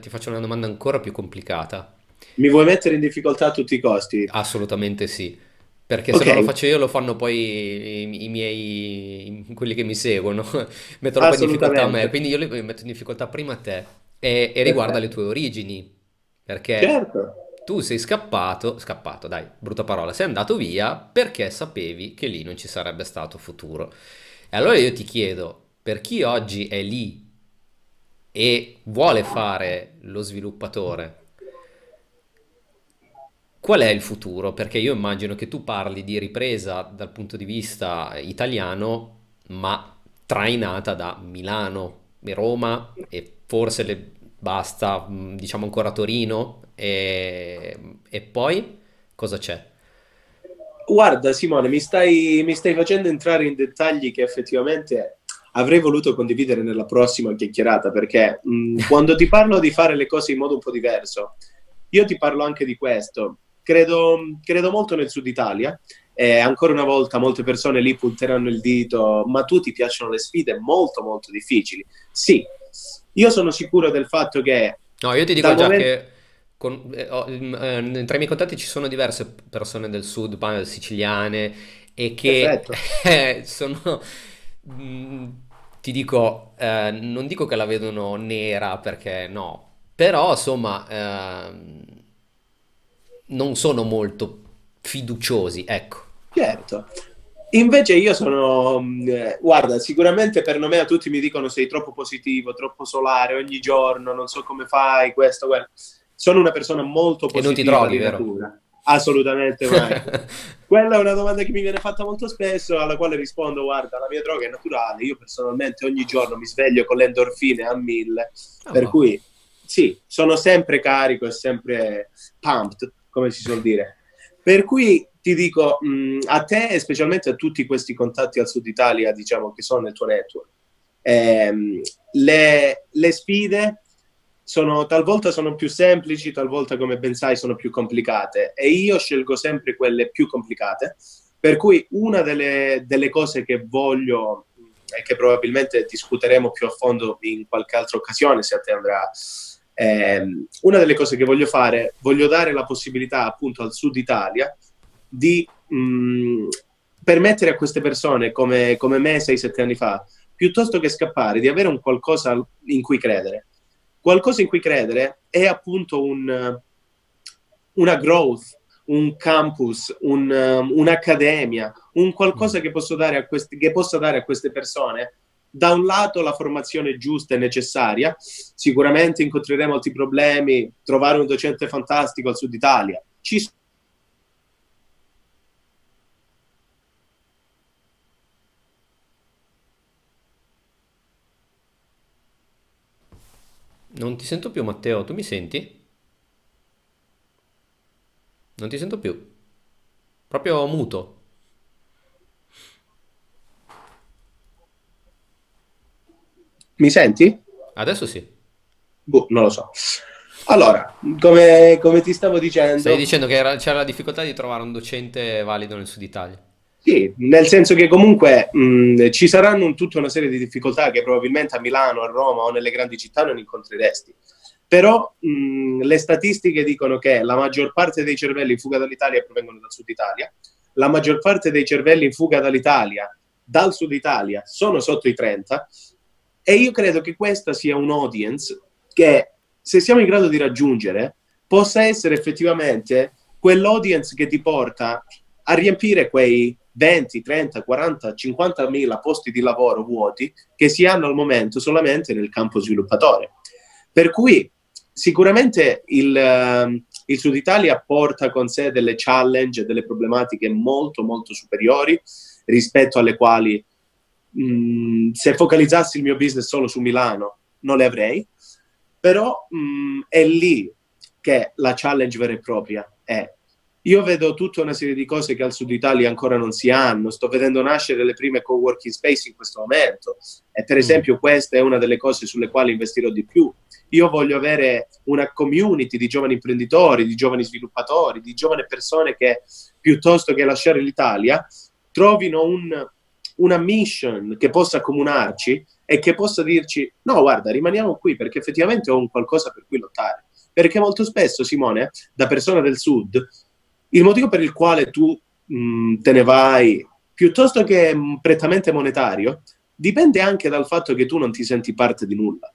ti faccio una domanda ancora più complicata. Mi vuoi mettere in difficoltà a tutti i costi? Assolutamente sì. Perché okay. se non lo faccio io lo fanno poi i, i miei, quelli che mi seguono, mettono poi in difficoltà a me, quindi io li metto in difficoltà prima a te e, e riguarda le tue origini, perché certo. tu sei scappato, scappato dai, brutta parola, sei andato via perché sapevi che lì non ci sarebbe stato futuro. E allora io ti chiedo, per chi oggi è lì e vuole fare lo sviluppatore, qual è il futuro? Perché io immagino che tu parli di ripresa dal punto di vista italiano, ma trainata da Milano e Roma e forse le, basta, diciamo ancora Torino e, e poi cosa c'è? Guarda Simone, mi stai, mi stai facendo entrare in dettagli che effettivamente avrei voluto condividere nella prossima chiacchierata perché mh, quando ti parlo di fare le cose in modo un po' diverso, io ti parlo anche di questo. Credo, credo molto nel sud Italia e ancora una volta molte persone lì punteranno il dito, ma tu ti piacciono le sfide molto molto difficili. Sì, io sono sicuro del fatto che... No, io ti dico già momento... che con, eh, eh, tra i miei contatti ci sono diverse persone del sud, siciliane, e che eh, sono, mh, mm, ti dico, eh, non dico che la vedono nera perché no, però insomma ehm, non sono molto fiduciosi, ecco. Certo. Invece io sono, mm, eh, guarda, sicuramente per nome a tutti mi dicono sei troppo positivo, troppo solare ogni giorno, non so come fai questo, quello sono una persona molto positiva e non ti trovi, vero? natura. Assolutamente mai. Quella è una domanda che mi viene fatta molto spesso, alla quale rispondo: guarda, la mia droga è naturale. Io personalmente ogni giorno mi sveglio con le endorfine a mille, oh, per cui sì, sono sempre carico e sempre pumped, come si suol dire. Per cui ti dico mh, a te e specialmente a tutti questi contatti al sud Italia, diciamo che sono nel tuo network, ehm, le, le sfide sono, talvolta sono più semplici, talvolta, come ben sai, sono più complicate. E io scelgo sempre quelle più complicate. Per cui una delle, delle cose che voglio e che probabilmente discuteremo più a fondo in qualche altra occasione, se a te andrà, ehm, una delle cose che voglio fare, voglio dare la possibilità appunto al sud Italia di mh, permettere a queste persone, come, come me 6-7 anni fa, piuttosto che scappare, di avere un qualcosa in cui credere. Qualcosa in cui credere è appunto un, una growth, un campus, un, um, un'accademia, un qualcosa che, posso dare a questi, che possa dare a queste persone. Da un lato la formazione giusta e necessaria, sicuramente incontreremo altri problemi, trovare un docente fantastico al sud Italia. Ci Non ti sento più, Matteo, tu mi senti? Non ti sento più. Proprio muto. Mi senti? Adesso sì. Boh, non lo so. Allora, come, come ti stavo dicendo... Stai dicendo che era, c'era la difficoltà di trovare un docente valido nel sud Italia. Sì, nel senso che comunque mh, ci saranno tutta una serie di difficoltà che probabilmente a Milano, a Roma o nelle grandi città non incontreresti. Però mh, le statistiche dicono che la maggior parte dei cervelli in fuga dall'Italia provengono dal sud Italia, la maggior parte dei cervelli in fuga dall'Italia dal sud Italia sono sotto i 30 e io credo che questa sia un audience che se siamo in grado di raggiungere possa essere effettivamente quell'audience che ti porta a riempire quei 20, 30, 40, 50 mila posti di lavoro vuoti che si hanno al momento solamente nel campo sviluppatore. Per cui sicuramente il, uh, il Sud Italia porta con sé delle challenge, delle problematiche molto molto superiori rispetto alle quali mh, mm, se focalizzassi il mio business solo su Milano non le avrei, però mh, mm, è lì che la challenge vera e propria è io vedo tutta una serie di cose che al sud Italia ancora non si hanno. Sto vedendo nascere le prime co-working space in questo momento. E per mm. esempio, questa è una delle cose sulle quali investirò di più. Io voglio avere una community di giovani imprenditori, di giovani sviluppatori, di giovani persone che piuttosto che lasciare l'Italia trovino un, una mission che possa accomunarci e che possa dirci: no, guarda, rimaniamo qui perché effettivamente ho un qualcosa per cui lottare. Perché molto spesso, Simone, da persona del sud, il motivo per il quale tu mh, te ne vai, piuttosto che mh, prettamente monetario, dipende anche dal fatto che tu non ti senti parte di nulla.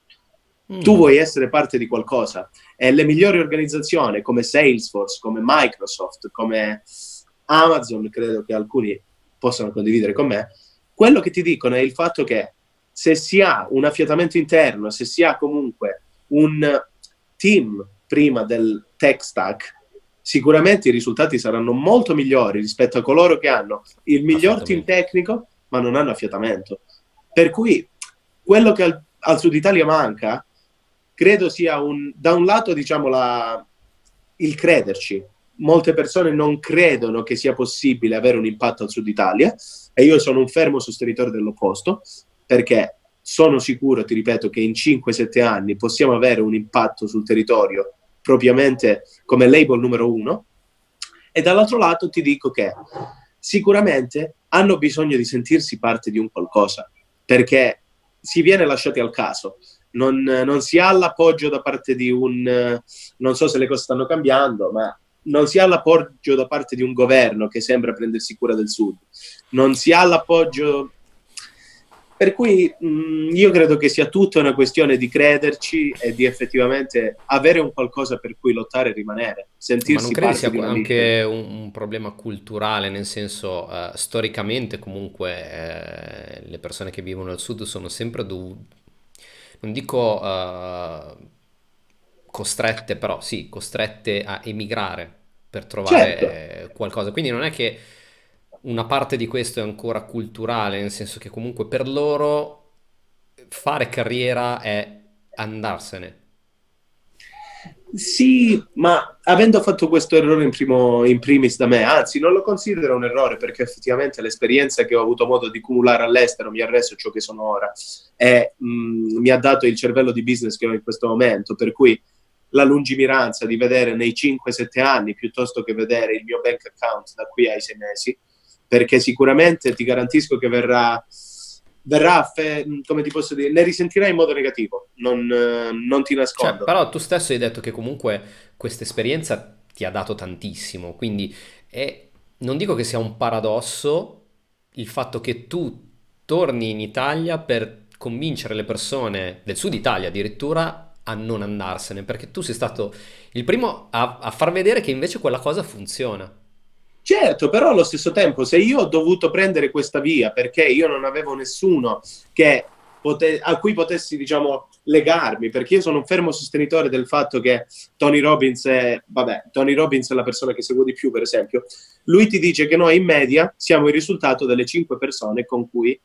Mm. Tu vuoi essere parte di qualcosa e le migliori organizzazioni come Salesforce, come Microsoft, come Amazon, credo che alcuni possano condividere con me, quello che ti dicono è il fatto che se si ha un affiatamento interno, se si ha comunque un team prima del tech stack, sicuramente i risultati saranno molto migliori rispetto a coloro che hanno il miglior team tecnico ma non hanno affiatamento. Per cui quello che al, al Sud Italia manca, credo sia un, da un lato diciamo la, il crederci. Molte persone non credono che sia possibile avere un impatto al Sud Italia e io sono un fermo sostenitore dell'opposto perché sono sicuro, ti ripeto, che in 5-7 anni possiamo avere un impatto sul territorio propriamente come label numero uno. E dall'altro lato ti dico che sicuramente hanno bisogno di sentirsi parte di un qualcosa, perché si viene lasciati al caso. Non, non, si ha l'appoggio da parte di un, non so se le cose stanno cambiando, ma non si ha l'appoggio da parte di un governo che sembra prendersi cura del Sud, non si ha l'appoggio per cui mh, mm, io credo che sia tutta una questione di crederci e di effettivamente avere un qualcosa per cui lottare e rimanere, sentirsi Ma non credi sia anche un, un, problema culturale, nel senso uh, storicamente comunque eh, le persone che vivono al sud sono sempre dovute, non dico uh, costrette, però sì, costrette a emigrare per trovare certo. qualcosa. Quindi non è che una parte di questo è ancora culturale, nel senso che comunque per loro fare carriera è andarsene. Sì, ma avendo fatto questo errore in, primo, in primis da me, anzi non lo considero un errore perché effettivamente l'esperienza che ho avuto modo di cumulare all'estero mi ha reso ciò che sono ora e mh, mi ha dato il cervello di business che ho in questo momento, per cui la lungimiranza di vedere nei 5-7 anni piuttosto che vedere il mio bank account da qui ai 6 mesi, perché sicuramente ti garantisco che verrà verrà, come ti posso dire, ne risentirai in modo negativo, non, non ti nascondo. Cioè, però tu stesso hai detto che comunque questa esperienza ti ha dato tantissimo, quindi è, non dico che sia un paradosso il fatto che tu torni in Italia per convincere le persone del sud Italia addirittura a non andarsene, perché tu sei stato il primo a, a far vedere che invece quella cosa funziona. Certo, però allo stesso tempo, se io ho dovuto prendere questa via perché io non avevo nessuno che pote- a cui potessi, diciamo, legarmi, perché io sono un fermo sostenitore del fatto che Tony Robbins è, vabbè, Tony Robbins è la persona che seguo di più, per esempio, lui ti dice che noi in media siamo il risultato delle cinque persone con cui,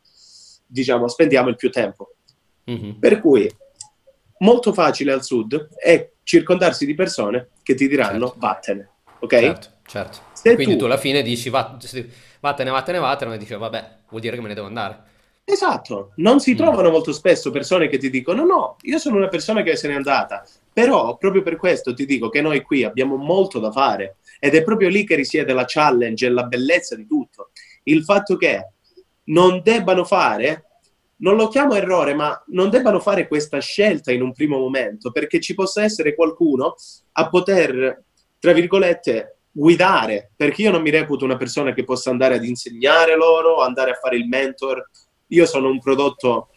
diciamo, spendiamo il più tempo. Mm-hmm. Per cui, molto facile al sud è circondarsi di persone che ti diranno certo. vattene, ok? Certo, certo. Se Quindi tu... tu alla fine dici va, vattene, vattene, vattene, e dici vabbè, vuol dire che me ne devo andare. Esatto, non si mm. trovano molto spesso persone che ti dicono no, io sono una persona che se n'è andata, però proprio per questo ti dico che noi qui abbiamo molto da fare ed è proprio lì che risiede la challenge e la bellezza di tutto. Il fatto che non debbano fare, non lo chiamo errore, ma non debbano fare questa scelta in un primo momento, perché ci possa essere qualcuno a poter, tra virgolette, guidare, perché io non mi reputo una persona che possa andare ad insegnare loro, andare a fare il mentor. Io sono un prodotto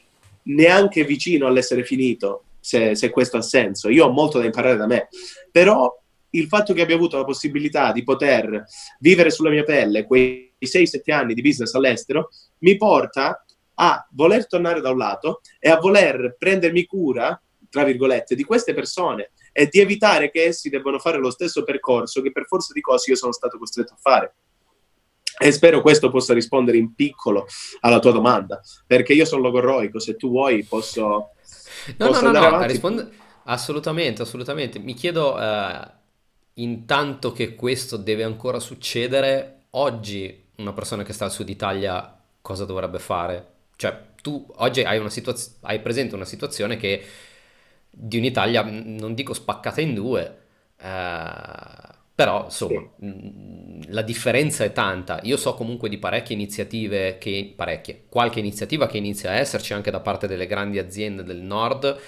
neanche vicino all'essere finito, se, se questo ha senso. Io ho molto da imparare da me, però il fatto che abbia avuto la possibilità di poter vivere sulla mia pelle quei 6-7 anni di business all'estero mi porta a voler tornare da un lato e a voler prendermi cura, tra virgolette, di queste persone e di evitare che essi debbano fare lo stesso percorso che per forza di cose io sono stato costretto a fare. E spero questo possa rispondere in piccolo alla tua domanda, perché io sono logorroico, se tu vuoi posso... No, posso no, no, no, risponde... assolutamente, assolutamente. Mi chiedo, eh, intanto che questo deve ancora succedere, oggi una persona che sta al sud Italia cosa dovrebbe fare? Cioè, tu oggi hai, una situaz- hai presente una situazione che di un'Italia, non dico spaccata in due, eh, però insomma sì. la differenza è tanta. Io so comunque di parecchie iniziative, che, parecchie, qualche iniziativa che inizia a esserci anche da parte delle grandi aziende del nord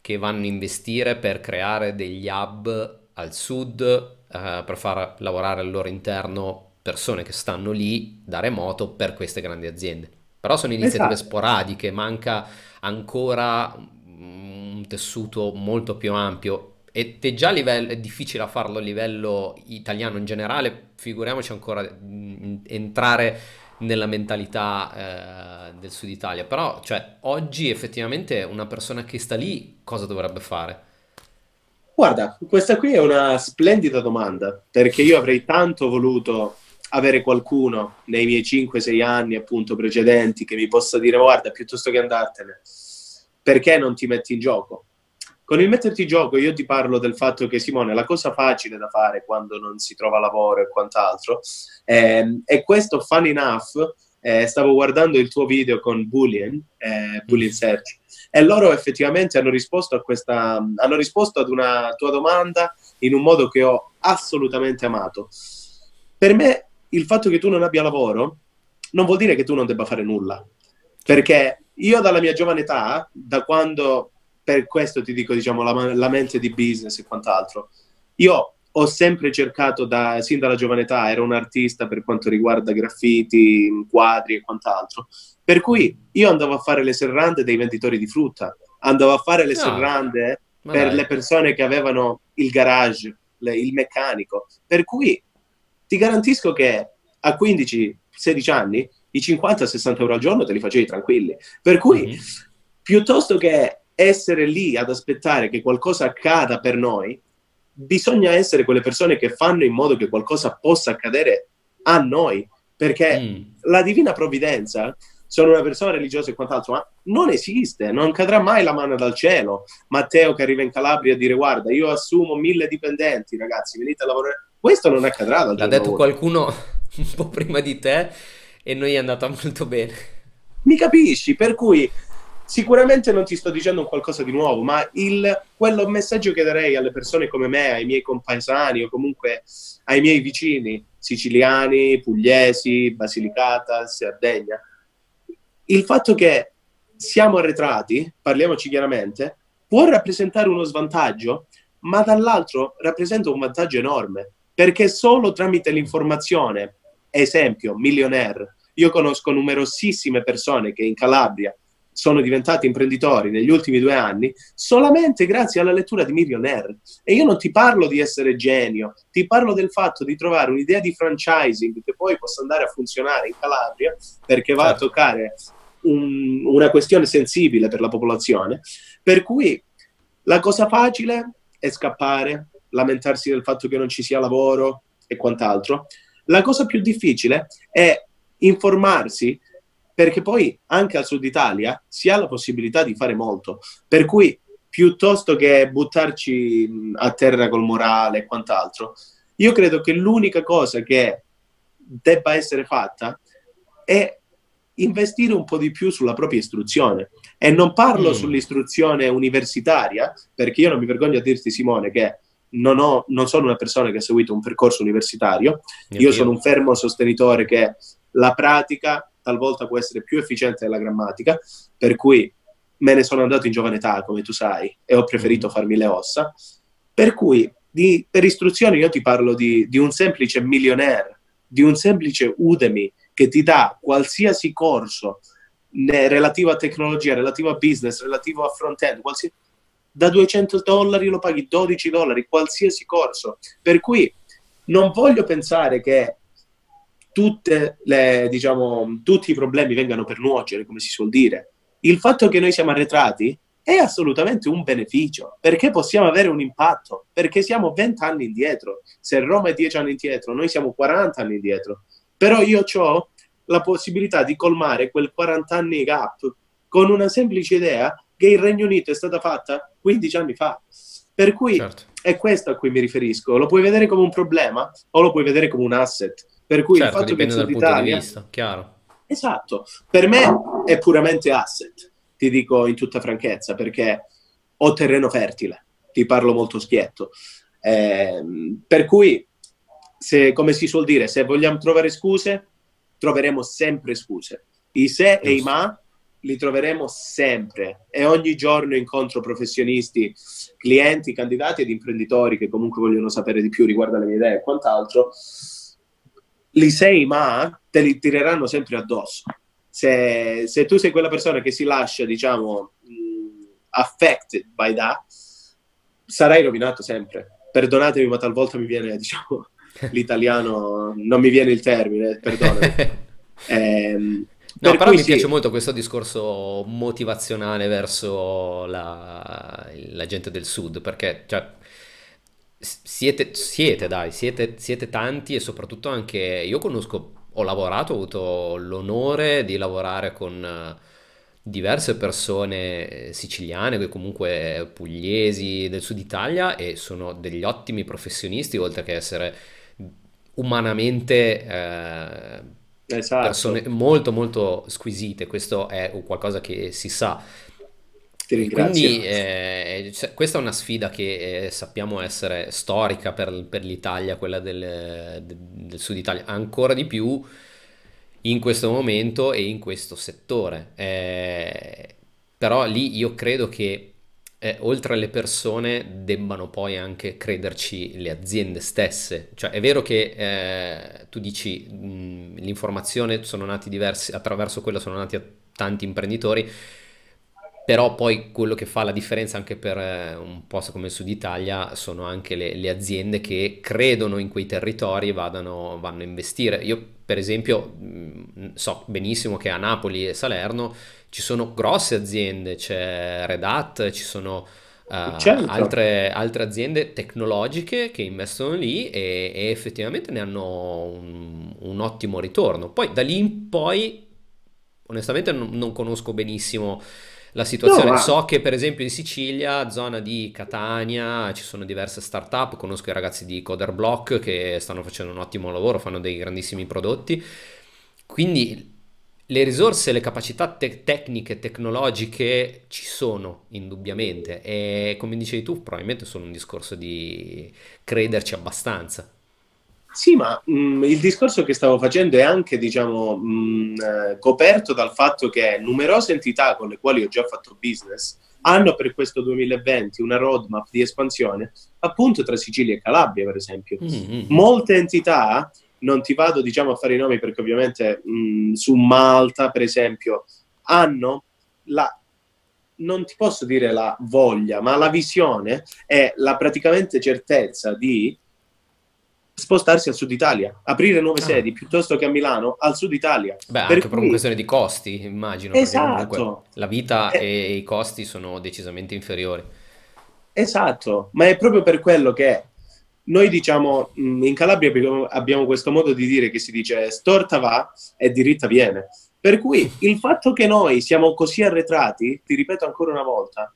che vanno a investire per creare degli hub al sud, eh, per far lavorare al loro interno persone che stanno lì da remoto per queste grandi aziende. Però sono iniziative esatto. sporadiche, manca ancora un tessuto molto più ampio. Ed è già livello, è difficile farlo a livello italiano in generale, figuriamoci ancora mh, entrare nella mentalità eh, del sud Italia, però cioè, oggi effettivamente una persona che sta lì cosa dovrebbe fare? Guarda, questa qui è una splendida domanda, perché io avrei tanto voluto avere qualcuno nei miei 5-6 anni appunto precedenti che mi possa dire guarda, piuttosto che andartene, perché non ti metti in gioco? Con il metterti in gioco io ti parlo del fatto che Simone, la cosa facile da fare quando non si trova lavoro e quant'altro, eh, e questo fun enough, eh, stavo guardando il tuo video con Boolean, eh, Boolean Search, e loro effettivamente hanno risposto a questa, hanno risposto ad una tua domanda in un modo che ho assolutamente amato. Per me il fatto che tu non abbia lavoro non vuol dire che tu non debba fare nulla, perché io dalla mia giovane età, da quando, per questo ti dico, diciamo, la, la mente di business e quant'altro, io ho sempre cercato, da, sin dalla giovane età, ero un artista per quanto riguarda graffiti, quadri e quant'altro, per cui io andavo a fare le serrande dei venditori di frutta, andavo a fare le no, serrande per dai. le persone che avevano il garage, le, il meccanico, per cui ti garantisco che a 15-16 anni i 50-60 euro al giorno te li facevi tranquilli. Per cui, mm-hmm. piuttosto che essere lì ad aspettare che qualcosa accada per noi, bisogna essere quelle persone che fanno in modo che qualcosa possa accadere a noi, perché mm. la divina provvidenza sono una persona religiosa e quant'altro, ma non esiste, non cadrà mai la mano dal cielo. Matteo che arriva in Calabria a dire guarda, io assumo mille dipendenti, ragazzi, venite a lavorare. Questo non accadrà dal L'ha detto qualcuno un po' prima di te e noi è andata molto bene. Mi capisci? Per cui sicuramente non ti sto dicendo qualcosa di nuovo, ma il, quello messaggio che darei alle persone come me, ai miei compaesani o comunque ai miei vicini siciliani, pugliesi, Basilicata, Sardegna, il fatto che siamo arretrati, parliamoci chiaramente, può rappresentare uno svantaggio, ma dall'altro rappresenta un vantaggio enorme, perché solo tramite l'informazione, esempio, millionaire, io conosco numerosissime persone che in Calabria sono diventati imprenditori negli ultimi due anni solamente grazie alla lettura di Millionaire. E io non ti parlo di essere genio, ti parlo del fatto di trovare un'idea di franchising che poi possa andare a funzionare in Calabria perché va certo. a toccare un, una questione sensibile per la popolazione, per cui la cosa facile è scappare, lamentarsi del fatto che non ci sia lavoro e quant'altro. La cosa più difficile è informarsi perché poi anche al sud Italia si ha la possibilità di fare molto, per cui piuttosto che buttarci a terra col morale e quant'altro, io credo che l'unica cosa che debba essere fatta è investire un po' di più sulla propria istruzione. E non parlo mm. sull'istruzione universitaria, perché io non mi vergogno a dirti, Simone, che non, ho, non sono una persona che ha seguito un percorso universitario, io, io sono un fermo sostenitore che la pratica talvolta può essere più efficiente della grammatica, per cui me ne sono andato in giovane età, come tu sai, e ho preferito mm. farmi le ossa. Per cui di, per istruzione io ti parlo di, di un semplice millionaire, di un semplice Udemy, che ti dà qualsiasi corso relativo a tecnologia, relativo a business, relativo a front-end, qualsiasi, da 200 dollari lo paghi 12 dollari, qualsiasi corso. Per cui non voglio pensare che le, diciamo, tutti i problemi vengano per nuocere, come si suol dire. Il fatto che noi siamo arretrati è assolutamente un beneficio, perché possiamo avere un impatto, perché siamo 20 anni indietro. Se Roma è 10 anni indietro, noi siamo 40 anni indietro. Però io ho la possibilità di colmare quel 40 anni gap con una semplice idea che il Regno Unito è stata fatta 15 anni fa. Per cui certo. è questo a cui mi riferisco. Lo puoi vedere come un problema o lo puoi vedere come un asset. Per cui certo, il fatto dipende che dal punto di vista, chiaro. Esatto. Per me è puramente asset, ti dico in tutta franchezza, perché ho terreno fertile, ti parlo molto schietto. Eh, per cui se, come si suol dire, se vogliamo trovare scuse, troveremo sempre scuse. I se e i ma li troveremo sempre e ogni giorno incontro professionisti, clienti, candidati ed imprenditori che comunque vogliono sapere di più riguardo alle mie idee e quant'altro. Li sei ma te li tireranno sempre addosso. Se, se tu sei quella persona che si lascia, diciamo, mh, affected by that, sarai rovinato sempre. Perdonatemi, ma talvolta mi viene, diciamo, l'italiano, non mi viene il termine, perdonami. eh, No, però mi sì. piace molto questo discorso motivazionale verso la, la gente del sud, perché cioè, siete, siete, dai, siete, siete, tanti e soprattutto anche io conosco, ho lavorato, ho avuto l'onore di lavorare con diverse persone siciliane, comunque pugliesi del sud Italia e sono degli ottimi professionisti, oltre che essere umanamente eh, esatto. persone molto molto squisite, questo è qualcosa che si sa. Ti ringrazio. Quindi eh, questa è una sfida che eh, sappiamo essere storica per, per l'Italia, quella del, del, sud Italia, ancora di più in questo momento e in questo settore. Eh, però lì io credo che eh, oltre alle persone debbano poi anche crederci le aziende stesse. Cioè è vero che eh, tu dici mh, l'informazione sono nati diversi, attraverso quello sono nati tanti imprenditori, però poi quello che fa la differenza anche per eh, un posto come il Sud Italia sono anche le, le aziende che credono in quei territori e vadano, vanno a investire. Io per esempio mh, so benissimo che a Napoli e Salerno ci sono grosse aziende, c'è Red Hat, ci sono uh, certo. altre, altre, aziende tecnologiche che investono lì e, e effettivamente ne hanno un, un, ottimo ritorno. Poi da lì in poi, onestamente non, non conosco benissimo la situazione. No, ma... So che per esempio in Sicilia, zona di Catania, ci sono diverse start-up, conosco i ragazzi di Coder Block che stanno facendo un ottimo lavoro, fanno dei grandissimi prodotti. Quindi le risorse, le capacità te- tecniche, tecnologiche ci sono indubbiamente e come dicevi tu probabilmente sono un discorso di crederci abbastanza. Sì, ma mh, mm, il discorso che stavo facendo è anche, diciamo, mh, mm, eh, coperto dal fatto che numerose entità con le quali ho già fatto business hanno per questo 2020 una roadmap di espansione, appunto tra Sicilia e Calabria, per esempio. Mm-hmm. Molte entità non ti vado diciamo, a fare i nomi perché ovviamente mh, su Malta, per esempio, hanno la non ti posso dire la voglia, ma la visione e la praticamente certezza di spostarsi al sud Italia, aprire nuove ah. sedi piuttosto che a Milano al sud Italia. Beh, per anche cui... per una questione di costi, immagino. Esatto. La vita eh... e i costi sono decisamente inferiori. Esatto, ma è proprio per quello che noi diciamo, in Calabria abbiamo questo modo di dire che si dice storta va e diritta viene. Per cui il fatto che noi siamo così arretrati, ti ripeto ancora una volta,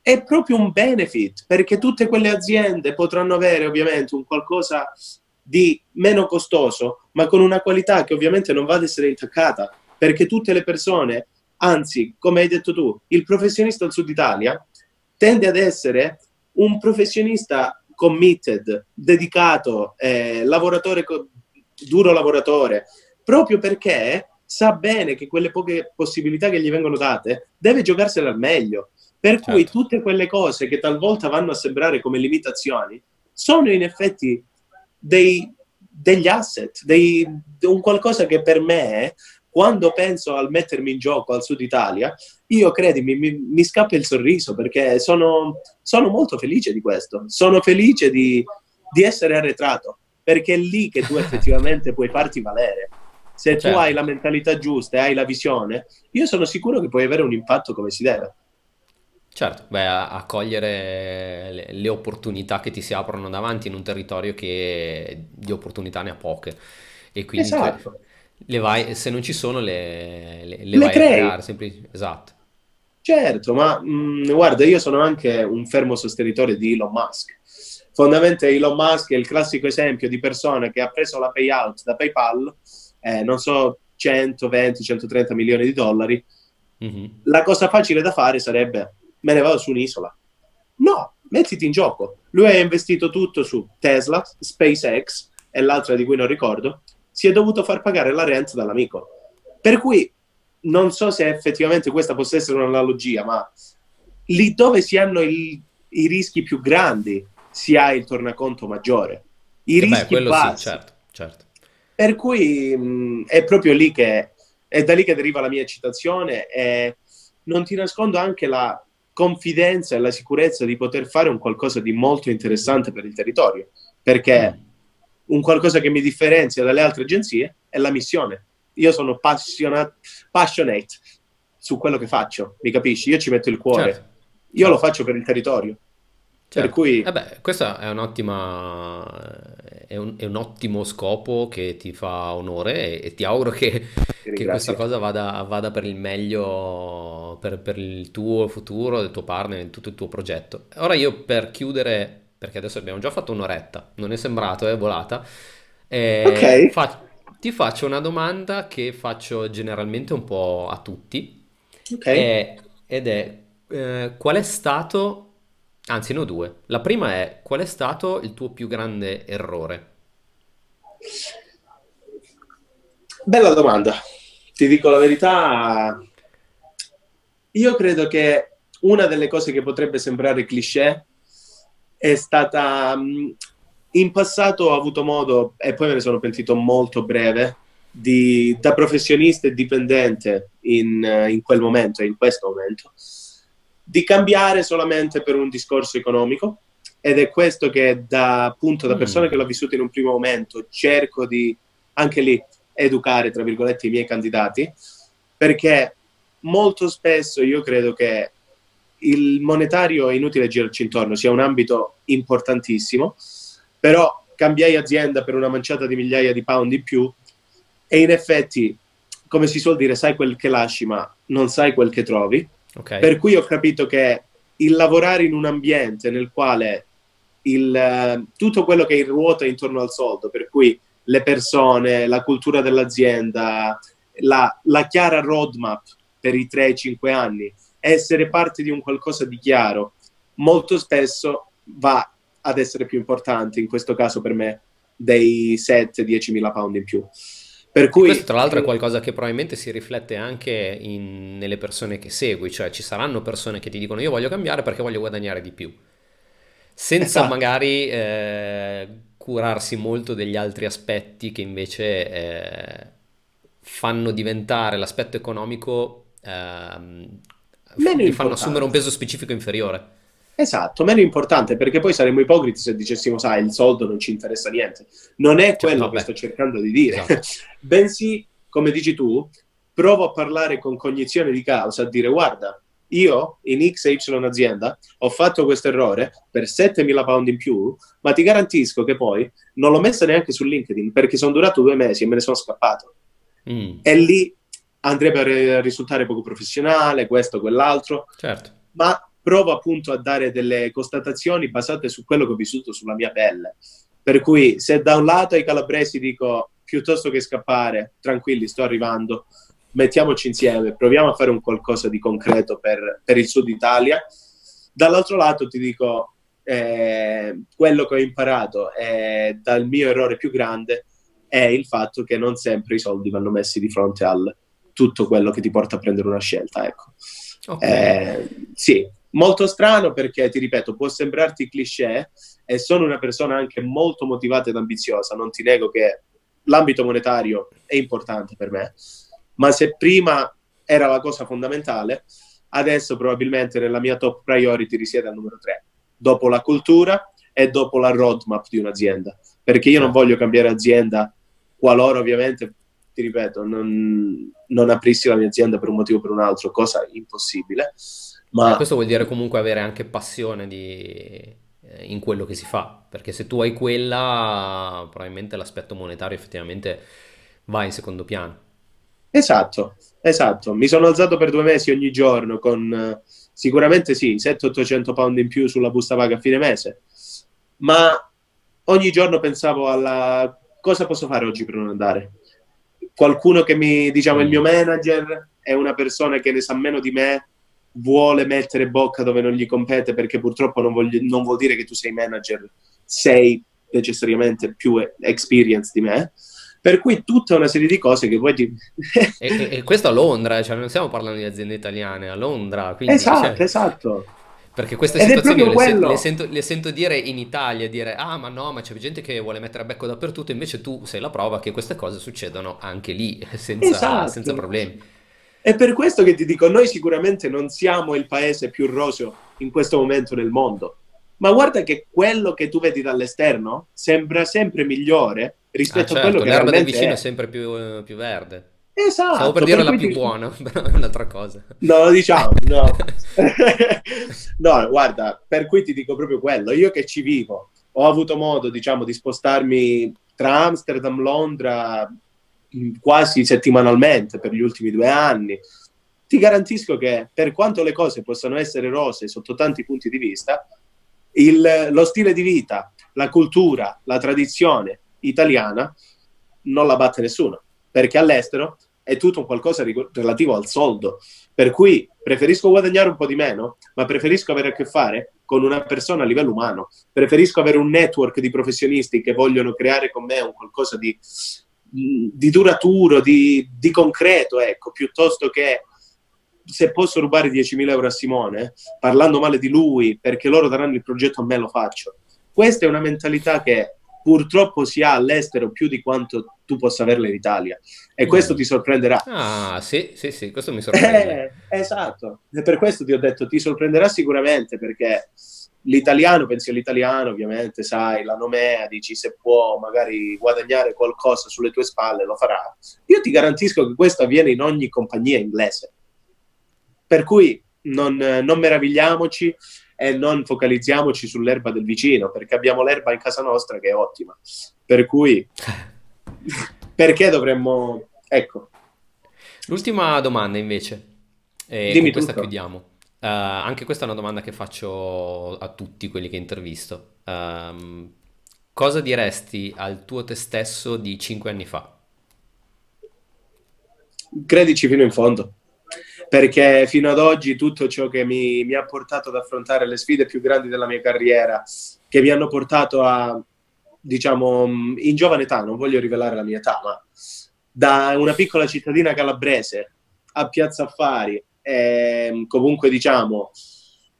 è proprio un benefit, perché tutte quelle aziende potranno avere ovviamente un qualcosa di meno costoso, ma con una qualità che ovviamente non va ad essere intaccata, perché tutte le persone, anzi, come hai detto tu, il professionista al sud Italia tende ad essere un professionista committed, dedicato, eh, lavoratore, duro lavoratore, proprio perché sa bene che quelle poche possibilità che gli vengono date deve giocarsela al meglio. Per certo. cui tutte quelle cose che talvolta vanno a sembrare come limitazioni sono in effetti dei, degli asset, dei, un qualcosa che per me quando penso al mettermi in gioco al Sud Italia, io credimi, mi, mi scappa il sorriso perché sono, sono, molto felice di questo. Sono felice di, di, essere arretrato perché è lì che tu effettivamente puoi farti valere. Se certo. tu hai la mentalità giusta e hai la visione, io sono sicuro che puoi avere un impatto come si deve. Certo, beh, a, cogliere le, le, opportunità che ti si aprono davanti in un territorio che di opportunità ne ha poche. E quindi esatto le vai, se non ci sono le, le, le, le vai crei. a creare. Semplici. Esatto. Certo, ma mh, mm, guarda, io sono anche un fermo sostenitore di Elon Musk. Fondamentalmente Elon Musk è il classico esempio di persona che ha preso la payout da PayPal, eh, non so, 120-130 milioni di dollari. Mm-hmm. La cosa facile da fare sarebbe, me ne vado su un'isola. No, mettiti in gioco. Lui ha investito tutto su Tesla, SpaceX e l'altra di cui non ricordo, si è dovuto far pagare la rent dall'amico. Per cui non so se effettivamente questa possa essere un'analogia, ma lì dove si hanno il, i rischi più grandi si ha il tornaconto maggiore. I eh rischi beh, bassi. Sì, certo, certo. Per cui mh, è proprio lì che è da lì che deriva la mia citazione e non ti nascondo anche la confidenza e la sicurezza di poter fare un qualcosa di molto interessante per il territorio, perché mm un qualcosa che mi differenzia dalle altre agenzie è la missione. Io sono passionate, passionate su quello che faccio, mi capisci? Io ci metto il cuore. Certo. Io lo faccio per il territorio. Certo. Per cui... Eh questo è un'ottima è un, è un, ottimo scopo che ti fa onore e, e ti auguro che, che questa cosa vada, vada, per il meglio per, per, il tuo futuro, del tuo partner, tutto il tuo progetto. Ora io per chiudere perché adesso abbiamo già fatto un'oretta, non è sembrato, è volata. Eh, ok. Fa- ti faccio una domanda che faccio generalmente un po' a tutti. Ok. Eh, ed è eh, qual è stato, anzi no due, la prima è qual è stato il tuo più grande errore? Bella domanda, ti dico la verità, io credo che una delle cose che potrebbe sembrare cliché è stata mm, in passato ho avuto modo e poi me ne sono pentito molto breve di, da professionista e dipendente in, in quel momento in questo momento di cambiare solamente per un discorso economico ed è questo che da appunto da mm. persona che l'ho vissuto in un primo momento cerco di anche lì educare tra virgolette i miei candidati perché molto spesso io credo che il monetario è inutile girarci intorno, sia un ambito importantissimo, però cambiai azienda per una manciata di migliaia di pound in più e in effetti, come si suol dire, sai quel che lasci, ma non sai quel che trovi. Okay. Per cui ho capito che il lavorare in un ambiente nel quale il, tutto quello che ruota intorno al soldo, per cui le persone, la cultura dell'azienda, la, la chiara roadmap per i 3-5 anni, essere parte di un qualcosa di chiaro, molto spesso va ad essere più importante, in questo caso per me, dei 7-10 mila pound in più. Per cui, questo tra l'altro è qualcosa che probabilmente si riflette anche in, nelle persone che segui, cioè ci saranno persone che ti dicono io voglio cambiare perché voglio guadagnare di più, senza esatto. magari eh, curarsi molto degli altri aspetti che invece eh, fanno diventare l'aspetto economico, eh, li fanno assumere un peso specifico inferiore. Esatto, meno importante perché poi saremmo ipocriti se dicessimo, sai, il soldo non ci interessa niente. Non è cioè, quello vabbè. che sto cercando di dire. Esatto. Bensì, come dici tu, provo a parlare con cognizione di causa, a dire, guarda, io in X e Y azienda ho fatto questo errore per 7.000 pound in più, ma ti garantisco che poi non l'ho messa neanche su LinkedIn perché sono durato due mesi e me ne sono scappato. Mm. E lì andrebbe a risultare poco professionale, questo, quell'altro. Certo. Ma provo appunto a dare delle constatazioni basate su quello che ho vissuto sulla mia pelle. Per cui se da un lato ai calabresi dico piuttosto che scappare, tranquilli, sto arrivando, mettiamoci insieme, proviamo a fare un qualcosa di concreto per, per il sud Italia. Dall'altro lato ti dico, eh, quello che ho imparato eh, dal mio errore più grande è il fatto che non sempre i soldi vanno messi di fronte al tutto quello che ti porta a prendere una scelta. Ecco. Okay. Eh, sì, molto strano perché, ti ripeto, può sembrarti cliché e sono una persona anche molto motivata ed ambiziosa, non ti nego che l'ambito monetario è importante per me, ma se prima era la cosa fondamentale, adesso probabilmente nella mia top priority risiede al numero 3, dopo la cultura e dopo la roadmap di un'azienda, perché io non voglio cambiare azienda qualora ovviamente, ti ripeto, non, non aprissi la mia azienda per un motivo o per un altro, cosa impossibile, ma... Eh, questo vuol dire comunque avere anche passione di, eh, in quello che si fa, perché se tu hai quella, probabilmente l'aspetto monetario effettivamente va in secondo piano. Esatto, esatto. Mi sono alzato per due mesi ogni giorno con sicuramente sì, 700-800 pound in più sulla busta paga a fine mese, ma ogni giorno pensavo alla cosa posso fare oggi per non andare. Qualcuno che mi, diciamo, il mio mm. manager è una persona che ne sa meno di me, vuole mettere bocca dove non gli compete perché purtroppo non, voglio, non vuol dire che tu sei manager, sei necessariamente più experience di me. Per cui tutta una serie di cose che poi ti... e, e, questo a Londra, cioè non stiamo parlando di aziende italiane, a Londra. Quindi, esatto, cioè, esatto. Perché queste Ed situazioni io le, se, le, sento, le, sento, dire in Italia, dire ah ma no, ma c'è gente che vuole mettere a becco dappertutto, invece tu sei la prova che queste cose succedono anche lì, senza, esatto. senza problemi. È per questo che ti dico, noi sicuramente non siamo il paese più roseo in questo momento nel mondo, ma guarda che quello che tu vedi dall'esterno sembra sempre migliore rispetto ah, certo, a quello che l'erba del vicino è. è sempre più, più, verde. Esatto. Stavo per dire la più ti... buona, però è un'altra cosa. No, diciamo, no. no, guarda, per cui ti dico proprio quello. Io che ci vivo, ho avuto modo, diciamo, di spostarmi tra Amsterdam, Londra, quasi settimanalmente per gli ultimi due anni. Ti garantisco che per quanto le cose possano essere rose sotto tanti punti di vista, il, lo stile di vita, la cultura, la tradizione italiana non la batte nessuno, perché all'estero è tutto qualcosa relativo al soldo. Per cui preferisco guadagnare un po' di meno, ma preferisco avere a che fare con una persona a livello umano. Preferisco avere un network di professionisti che vogliono creare con me un qualcosa di di duraturo, di, di, concreto, ecco, piuttosto che se posso rubare 10.000 euro a Simone, parlando male di lui, perché loro daranno il progetto a me, lo faccio. Questa è una mentalità che purtroppo si ha all'estero più di quanto tu possa averla in Italia. E questo mm. ti sorprenderà. Ah, sì, sì, sì, questo mi sorprende. Eh, esatto. E per questo ti ho detto, ti sorprenderà sicuramente, perché l'italiano, pensi all'italiano, ovviamente, sai, la nomea, dici se può magari guadagnare qualcosa sulle tue spalle, lo farà. Io ti garantisco che questo avviene in ogni compagnia inglese. Per cui non, non meravigliamoci e non focalizziamoci sull'erba del vicino, perché abbiamo l'erba in casa nostra che è ottima. Per cui, perché dovremmo... Ecco. L'ultima domanda invece, e Dimmi con questa tutto. chiudiamo. Eh, anche questa è una domanda che faccio a tutti quelli che intervisto. Ehm, cosa diresti al tuo te stesso di 5 anni fa? Credici fino in fondo, perché fino ad oggi tutto ciò che mi, mi ha portato ad affrontare le sfide più grandi della mia carriera, che mi hanno portato a, diciamo, in giovane età, non voglio rivelare la mia età, ma da una piccola cittadina calabrese a Piazza Affari, e, comunque diciamo,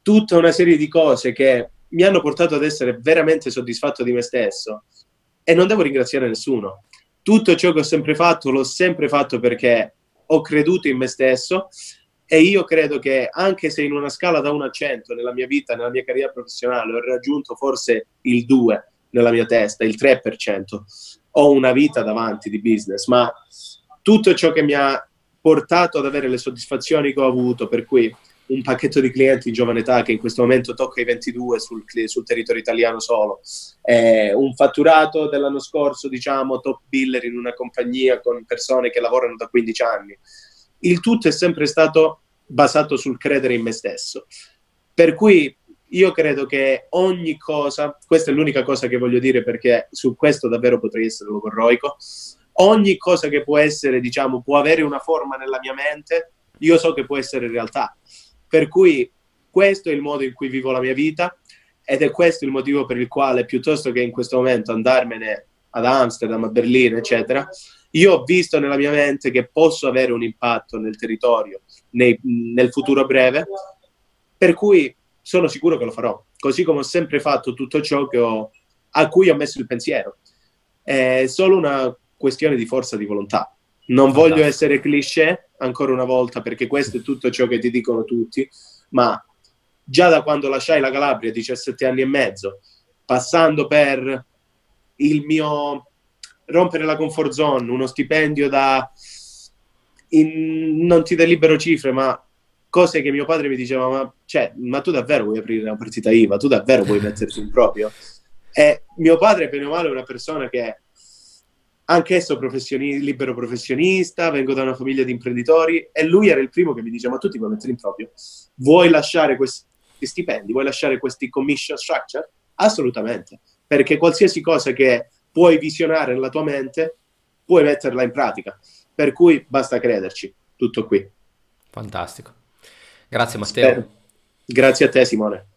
tutta una serie di cose che mi hanno portato ad essere veramente soddisfatto di me stesso e non devo ringraziare nessuno. Tutto ciò che ho sempre fatto l'ho sempre fatto perché ho creduto in me stesso e io credo che anche se in una scala da 1 a 100 nella mia vita, nella mia carriera professionale ho raggiunto forse il 2 nella mia testa, il 3%, ho una vita davanti di business, ma tutto ciò che mi ha portato ad avere le soddisfazioni che ho avuto, per cui un pacchetto di clienti in giovane età che in questo momento tocca i 22 sul, sul territorio italiano solo, eh, un fatturato dell'anno scorso, diciamo, top biller in una compagnia con persone che lavorano da 15 anni. Il tutto è sempre stato basato sul credere in me stesso. Per cui io credo che ogni cosa, questa è l'unica cosa che voglio dire perché su questo davvero potrei essere logorroico, ogni cosa che può essere, diciamo, può avere una forma nella mia mente, io so che può essere realtà. Per cui questo è il modo in cui vivo la mia vita ed è questo il motivo per il quale, piuttosto che in questo momento andarmene ad Amsterdam, a Berlino, eccetera, io ho visto nella mia mente che posso avere un impatto nel territorio nei, nel futuro breve, per cui sono sicuro che lo farò, così come ho sempre fatto tutto ciò ho, a cui ho messo il pensiero. È solo una questione di forza di volontà. Non voglio essere cliché ancora una volta perché questo è tutto ciò che ti dicono tutti, ma già da quando lasciai la Calabria, 17 anni e mezzo, passando per il mio rompere la comfort zone, uno stipendio da in, non ti delibero cifre, ma cose che mio padre mi diceva, ma, cioè, ma tu davvero vuoi aprire una partita IVA? Tu davvero vuoi metterti in proprio? E mio padre, bene o male, è una persona che anch'esso professioni- libero professionista, vengo da una famiglia di imprenditori e lui era il primo che mi diceva, ma tu ti vuoi mettere in proprio? Vuoi lasciare questi stipendi? Vuoi lasciare questi commission structure? Assolutamente, perché qualsiasi cosa che puoi visionare nella tua mente, puoi metterla in pratica. Per cui basta crederci. Tutto qui. Fantastico. Grazie Matteo. Spero. Grazie a te Simone.